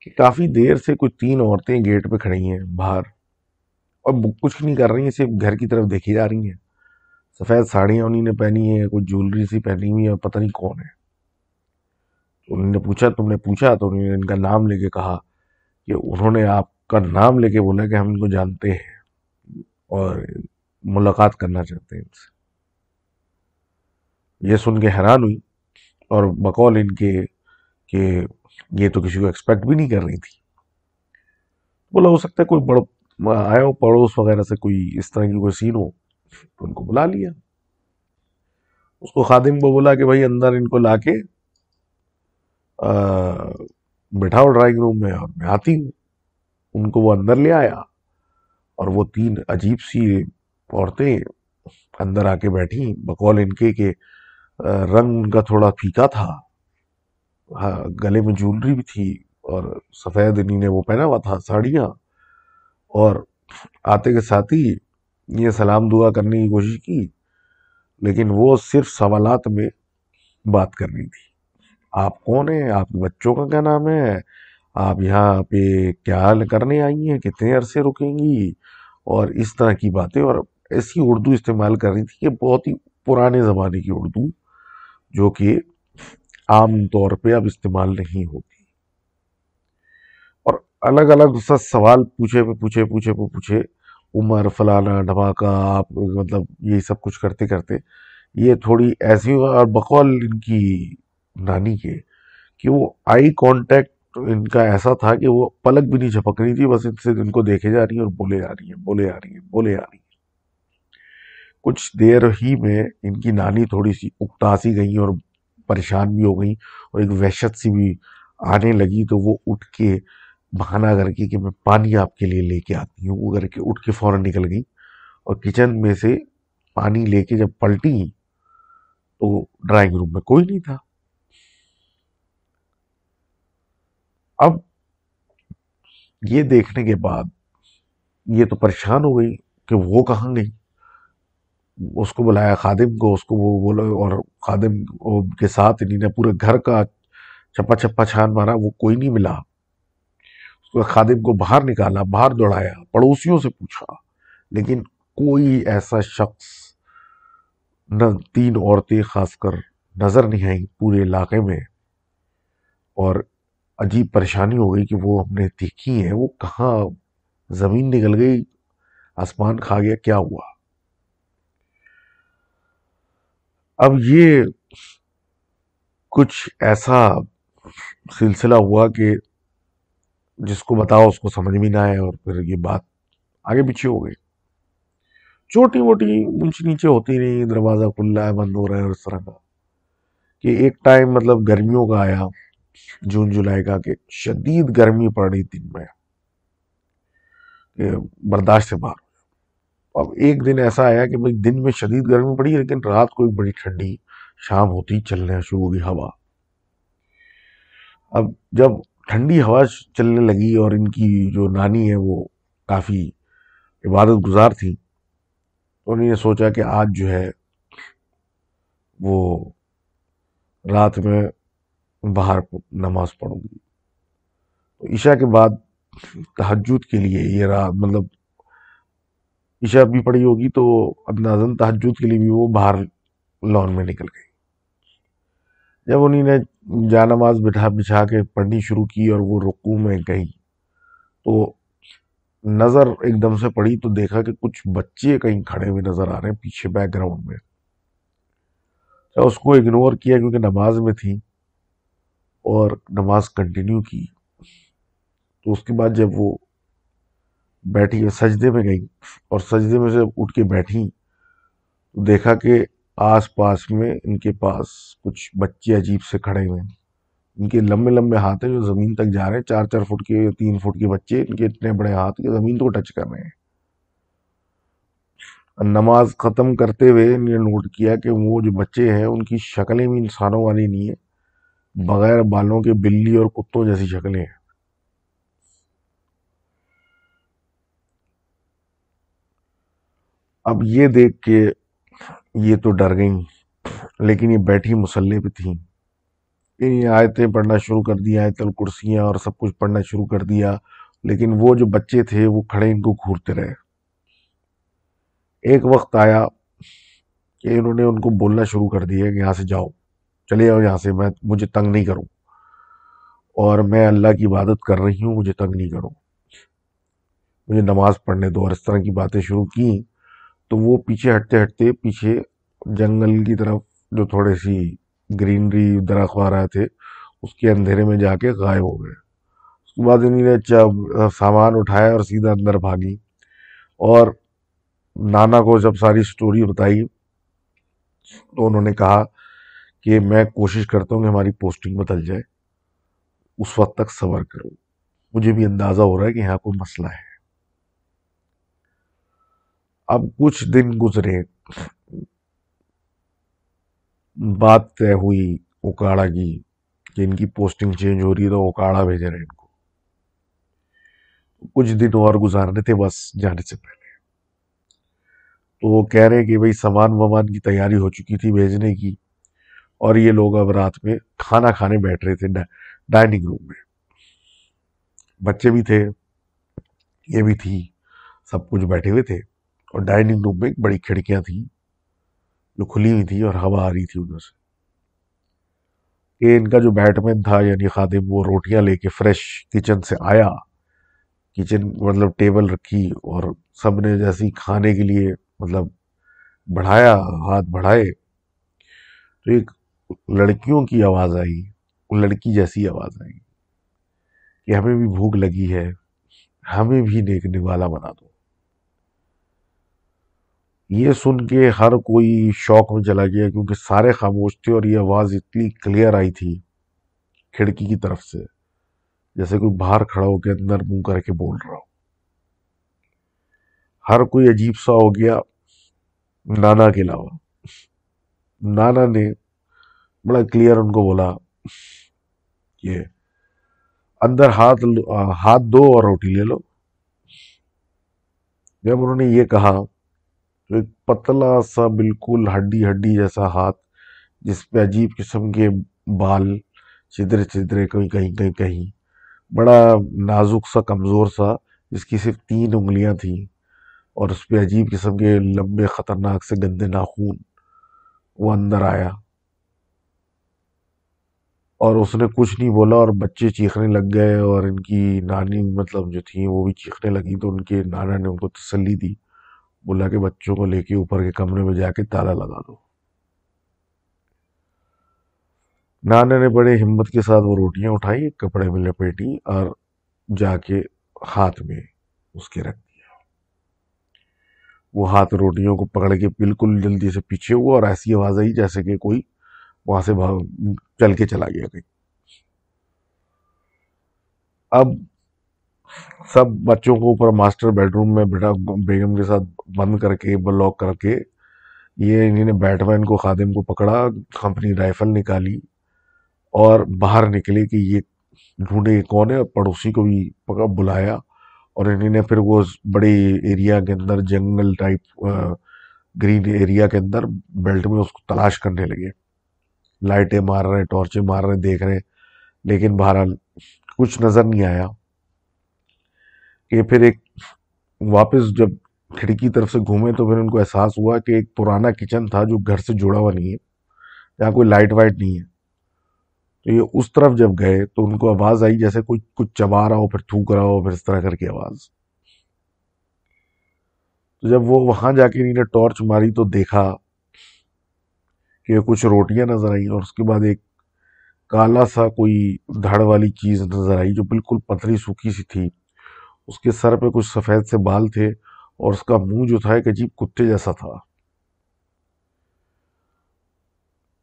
S1: کہ کافی دیر سے کچھ تین عورتیں گیٹ پہ کھڑی ہیں باہر اور کچھ نہیں کر رہی ہیں، صرف گھر کی طرف دیکھی جا رہی ہیں۔ سفید ساڑیاں انہیں نے پہنی ہیں، کچھ جولری سی پہنی ہوئی ہے پتہ نہیں کون ہے۔ تو انہوں نے پوچھا، تم نے پوچھا؟ تو انہوں نے ان کا نام لے کے کہا کہ انہوں نے آپ کا نام لے کے بولا کہ ہم ان کو جانتے ہیں۔ اور ملاقات کرنا چاہتے ہیں ان سے۔ یہ سن کے حیران ہوئی اور بقول ان کے کہ یہ تو کسی کو ایکسپیکٹ بھی نہیں کر رہی تھی۔ بولا ہو سکتا ہے کوئی بڑا آئے ہو پڑوس وغیرہ سے کوئی اس طرح کی کوئی سین ہو تو ان کو بلا لیا۔ اس کو خادم کو بولا کہ بھائی اندر ان کو لا کے بٹھاؤ ڈرائنگ روم میں اور میں آتی ہوں۔ ان کو وہ اندر لے آیا۔ اور وہ تین عجیب سی عورتیں اندر آ کے بیٹھی بقول ان کے کہ رنگ ان کا تھوڑا پھیکا تھا۔ ہاں، گلے میں جولری بھی تھی اور سفید انہیں نے وہ پہنا ہوا تھا ساڑیاں۔ اور آتے کے ساتھ ہی یہ سلام دعا کرنے کی کوشش کی لیکن وہ صرف سوالات میں بات کر رہی تھی۔ آپ کون ہیں؟ آپ کے بچوں کا کیا نام ہے؟ آپ یہاں پہ کیا کرنے آئی ہیں؟ کتنے عرصے رکیں گی؟ اور اس طرح کی باتیں، اور ایسی اردو استعمال کر رہی تھی کہ بہت ہی پرانے زمانے کی اردو، جو کہ عام طور پہ اب استعمال نہیں ہوتی۔ اور الگ الگ سوال پوچھے پہ پوچھے پوچھے پہ پوچھے، عمر، فلانا ڈھماکہ آپ مطلب یہ سب کچھ کرتے کرتے، یہ تھوڑی ایسی اور بقول ان کی نانی کے، کہ وہ آئی کانٹیکٹ ان کا ایسا تھا کہ وہ پلک بھی نہیں جھپک رہی تھی، بس ان سے ان کو دیکھے جا رہی ہیں اور بولے جا رہی ہیں، بولے آ رہی ہیں، بولے آ رہی ہیں۔ کچھ دیر ہی میں ان کی نانی تھوڑی سی اکتا سی گئی اور پریشان بھی ہو گئی اور ایک وحشت سی بھی آنے لگی، تو وہ اٹھ کے بہانہ کر کے کہ میں پانی آپ کے لیے لے کے آتی ہوں۔ وہ کر کے اٹھ کے فوراً نکل گئی اور کچن میں سے پانی لے کے جب پلٹی تو ڈرائنگ روم میں کوئی نہیں تھا۔ اب یہ دیکھنے کے بعد یہ تو پریشان ہو گئی کہ وہ کہاں گئی؟ اس کو بلایا خادم کو، اس کو وہ بولا اور خادم کے ساتھ انہیں نے پورے گھر کا چپا چپا چھان مارا، وہ کوئی نہیں ملا۔ اس کو خادم کو باہر نکالا، باہر دوڑایا، پڑوسیوں سے پوچھا، لیکن کوئی ایسا شخص نہ تین عورتیں خاص کر نظر نہیں آئیں پورے علاقے میں۔ اور عجیب پریشانی ہو گئی کہ وہ ہم نے دیکھی ہیں وہ کہاں زمین نکل گئی، آسمان کھا گیا، کیا ہوا؟ اب یہ کچھ ایسا سلسلہ ہوا کہ جس کو بتاؤ، اس کو سمجھ بھی نہ آئے اور پھر یہ بات آگے پیچھے ہو گئی۔ چھوٹی موٹی اونچ نیچے ہوتی نہیں دروازہ کھل رہا ہے، بند ہو رہا ہے اور اس طرح کا۔ کہ ایک ٹائم مطلب گرمیوں کا آیا۔ جون جولائی کا کہ شدید گرمی پڑ رہی دن میں برداشت سے باہر اب ایک دن ایسا آیا کہ بھائی دن میں شدید گرمی پڑی، لیکن رات کو ایک بڑی ٹھنڈی شام ہوتی چلنے شروع ہوگی، ہوا۔ اب جب ٹھنڈی ہوا چلنے لگی اور ان کی جو نانی ہے وہ کافی عبادت گزار تھی تو انہوں نے سوچا کہ آج جو ہے وہ رات میں باہر نماز پڑھوں گی۔ تو عشاء کے بعد تحجد کے لیے یہ رات مطلب عشاء بھی پڑی ہوگی تو اندازن تحجد کے لیے بھی وہ باہر لان میں نکل گئی۔ جب انہیں نے جا نماز بٹھا بچھا کے پڑھنی شروع کی اور وہ رقو میں گئی تو نظر ایک دم سے پڑی تو دیکھا کہ کچھ بچے کہیں کھڑے ہوئے نظر آ رہے ہیں پیچھے بیک گراؤنڈ میں۔ اس کو اگنور کیا کیونکہ نماز میں تھی۔ اور نماز کنٹینیو کی، تو اس کے بعد جب وہ بیٹھی سجدے میں گئی اور سجدے میں سے اٹھ کے بیٹھی، تو دیکھا کہ آس پاس میں ان کے پاس کچھ بچے عجیب سے کھڑے ہوئے ہیں۔ ان کے لمبے لمبے ہاتھ ہیں جو زمین تک جا رہے ہیں، چار چار فٹ کے تین فٹ کے بچے، ان کے اتنے بڑے ہاتھ کے زمین کو ٹچ کر رہے ہیں۔ نماز ختم کرتے ہوئے نے نوٹ کیا کہ وہ جو بچے ہیں، ان کی شکلیں بھی انسانوں والی نہیں ہیں۔ بغیر بالوں کے بلی اور کتوں جیسی شکلیں ہیں۔ اب یہ دیکھ کے یہ تو ڈر گئیں، لیکن یہ بیٹھی مسلح پہ تھیں۔ یہ آیتیں پڑھنا شروع کر دیا، آیت الکرسیاں اور سب کچھ پڑھنا شروع کر دیا، لیکن وہ جو بچے تھے وہ کھڑے ان کو گھورتے رہے۔ ایک وقت آیا کہ انہوں نے ان کو بولنا شروع کر دیا کہ یہاں سے جاؤ۔ چلے جاؤ یہاں سے، میں مجھے تنگ نہیں کروں۔ اور میں اللہ کی عبادت کر رہی ہوں، مجھے تنگ نہیں کروں۔ مجھے نماز پڑھنے دو اور اس طرح کی باتیں شروع کی تو وہ پیچھے ہٹتے ہٹتے پیچھے جنگل کی طرف جو تھوڑے سی گرینری درخت رہے تھے، اس کے اندھیرے میں جا کے غائب ہو گئے۔ اس کے بعد انہیں نے سامان اٹھایا اور سیدھا اندر بھاگی۔ اور نانا کو جب ساری سٹوری بتائی تو انہوں نے کہا کہ میں کوشش کرتا ہوں کہ ہماری پوسٹنگ بدل جائے۔ اس وقت تک صبر کروں مجھے بھی اندازہ ہو رہا ہے کہ یہاں کوئی مسئلہ ہے۔ اب کچھ دن گزرے۔ بات طے ہوئی اکاڑا کی کہ ان کی پوسٹنگ چینج ہو رہی ہے تو اوکاڑا بھیجے رہے ان کو۔ کچھ دن اور گزارنے تھے بس جانے سے پہلے۔ تو وہ کہہ رہے کہ بھائی سامان وامان کی تیاری ہو چکی تھی بھیجنے کی۔ اور یہ لوگ اب رات میں کھانا کھانے بیٹھ رہے تھے ڈائننگ روم میں۔ بچے بھی تھے، یہ بھی تھی، سب کچھ بیٹھے ہوئے تھے۔ اور ڈائننگ روم میں بڑی کھڑکیاں تھیں جو کھلی ہوئی تھی اور ہوا آ رہی تھی ادھر سے۔ کہ ان کا جو بیٹ مین تھا یعنی خادم، وہ روٹیاں لے کے فریش کچن سے آیا۔ کچن مطلب ٹیبل رکھی اور سب نے جیسی کھانے کے لیے مطلب بڑھایا، ہاتھ بڑھائے۔ تو ایک لڑکیوں کی آواز آئی لڑکی جیسی آواز آئی کہ ہمیں بھی بھوک لگی ہے، ہمیں بھی نیک نوالا بنا دو۔ یہ سن کے ہر کوئی شوق میں چلا گیا کیونکہ سارے خاموش تھے اور یہ آواز اتنی کلیئر آئی تھی کھڑکی کی طرف سے، جیسے کوئی باہر کھڑا ہو کے اندر منہ کر کے بول رہا ہو۔ ہر کوئی عجیب سا ہو گیا نانا کے علاوہ۔ نانا نے بڑا کلیئر ان کو بولا۔ کہ اندر ہاتھ ہاتھ دو اور روٹی لے لو۔ جب انہوں نے یہ کہا، تو ایک پتلا سا بالکل ہڈی ہڈی جیسا ہاتھ، جس پہ عجیب قسم کے بال چدرے چدرے، کہیں کہیں کہیں کہیں، بڑا نازک سا، کمزور سا، جس کی صرف تین انگلیاں تھیں اور اس پہ عجیب قسم کے لمبے خطرناک سے گندے ناخون وہ اندر آیا۔ اور اس نے کچھ نہیں بولا اور بچے چیخنے لگ گئے اور ان کی نانی مطلب جو تھیں وہ بھی چیخنے لگی تو ان کے نانا نے ان کو تسلی دی۔ بولا کہ بچوں کو لے کے اوپر کے کمرے میں جا کے تالا لگا دو۔ نانا نے بڑے ہمت کے ساتھ وہ روٹیاں اٹھائی کپڑے میں لپیٹی اور جا کے ہاتھ میں اس کے رکھ دیا۔ وہ ہاتھ روٹیوں کو پکڑ کے بالکل جلدی سے پیچھے ہوا اور ایسی آواز آئی جیسے کہ کوئی وہاں سے چل کے چلا گیا کہیں۔ اب سب بچوں کو اوپر ماسٹر بیڈ روم میں بیٹا بیگم کے ساتھ بند کر کے، بلاک کر کے، یہ انہیں نے بیٹ مین کو، خادم کو پکڑا اپنی رائفل نکالی اور باہر نکلے کہ یہ ڈھونڈے کون ہے، پڑوسی کو بھی پکڑ بلایا اور انہیں نے پھر وہ بڑے ایریا کے اندر جنگل ٹائپ گرین ایریا کے اندر بیلٹ میں اس کو تلاش کرنے لگے۔ لائٹیں مار رہے ٹارچیں مار رہے دیکھ رہے لیکن بہرحال کچھ نظر نہیں آیا۔ کہ پھر ایک واپس جب کھڑکی طرف سے گھومے تو پھر ان کو احساس ہوا کہ ایک پرانا کچن تھا جو گھر سے جڑا ہوا نہیں ہے، یہاں کوئی لائٹ وائٹ نہیں ہے۔ تو یہ اس طرف جب گئے تو ان کو آواز آئی جیسے کوئی کچھ چبا رہا ہو، پھر تھوک رہا ہو، پھر اس طرح کر کے آواز۔ تو جب وہ وہاں جا کے انہیں ٹارچ ماری تو دیکھا کہ کچھ روٹیاں نظر آئیں اور اس کے بعد ایک کالا سا کوئی دھڑ والی چیز نظر آئی جو بالکل پتھری سوکھی سی تھی۔ اس کے سر پہ کچھ سفید سے بال تھے اور اس کا منہ جو تھا ایک عجیب کتے جیسا تھا۔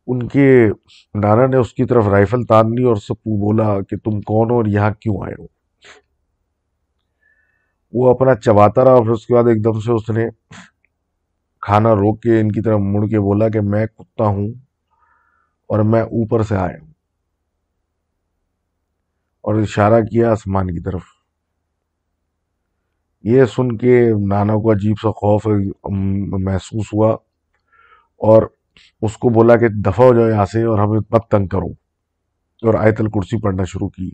S1: ان کے نانا نے اس کی طرف رائفل تان لی اور سب بولا کہ تم کون ہو اور یہاں کیوں آئے ہو۔ وہ اپنا چباتا رہا اور پھر اس کے بعد ایک دم سے اس نے کھانا روک کے ان کی طرف مڑ کے بولا کہ میں کتا ہوں اور میں اوپر سے آیا ہوں اور اشارہ کیا آسمان کی طرف۔ یہ سن کے نانا کو عجیب سا خوف محسوس ہوا اور اس کو بولا کہ دفع ہو جاؤ یہاں سے اور ہمیں مت تنگ کرو۔ اور آیت الکرسی پڑھنا شروع کی۔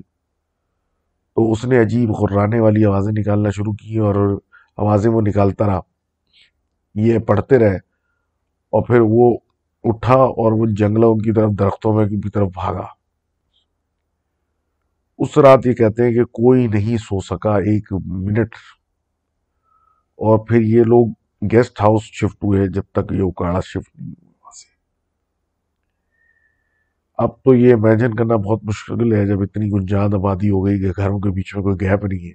S1: تو اس نے عجیب غرانے والی آوازیں نکالنا شروع کی اور آوازیں وہ نکالتا رہا۔ یہ پڑھتے رہے اور پھر وہ اٹھا اور وہ جنگلوں کی طرف، درختوں میں کی طرف بھاگا۔ اس رات یہ کہتے ہیں کہ کوئی نہیں سو سکا ایک منٹ۔ اور پھر یہ لوگ گیسٹ ہاؤس شفٹ ہوئے جب تک یہ اکاڑا شفٹ نہیں وہاں سے اب تو یہ امیجن کرنا بہت مشکل ہے، جب اتنی گنجان آبادی ہو گئی کہ گھروں کے بیچ میں کوئی گیپ نہیں ہے۔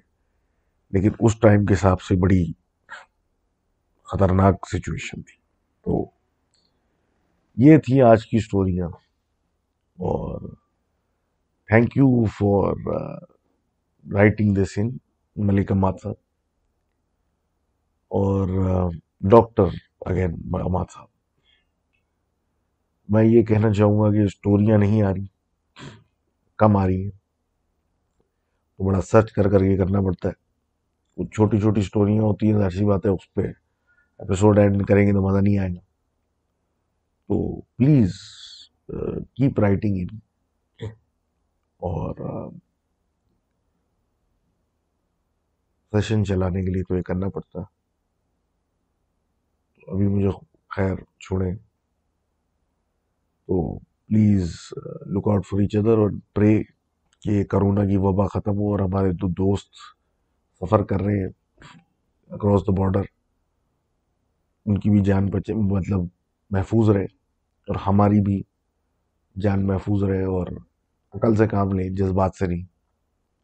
S1: لیکن اس ٹائم کے حساب سے بڑی خطرناک سچویشن تھی۔ تو یہ تھی آج کی سٹوریاں اور thank you for writing this in Malik Imad صاحب۔ اور uh, ڈاکٹر اگین اماد صاحب۔ میں یہ کہنا چاہوں گا کہ اسٹوریاں نہیں آ رہی، کم آ رہی ہیں۔ تو بڑا سرچ کر کر کے کرنا پڑتا ہے۔ کچھ چھوٹی چھوٹی سٹوریاں ہوتی ہیں، ظاہر سی بات ہے، اس پہ ایپیسوڈ اینڈ کریں گے تو مزہ نہیں آئے گا تو پلیز کیپ رائٹنگ ان اور سیشن چلانے کے لیے تو یہ کرنا پڑتا ابھی مجھے خیر چھوڑیں تو please look out for each other اور پرے کہ کرونا کی وبا ختم ہو اور ہمارے دو دوست سفر کر رہے ہیں اکراس دا بارڈر ان کی بھی جان بچے مطلب محفوظ رہے اور ہماری بھی جان محفوظ رہے اور عقل سے کام لیں، جذبات سے نہیں۔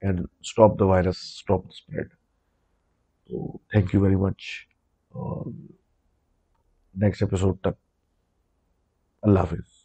S1: And stop the virus stop the spread تو تھینک یو ویری مچ اور نیکسٹ ایپیسوڈ تک اللہ حافظ۔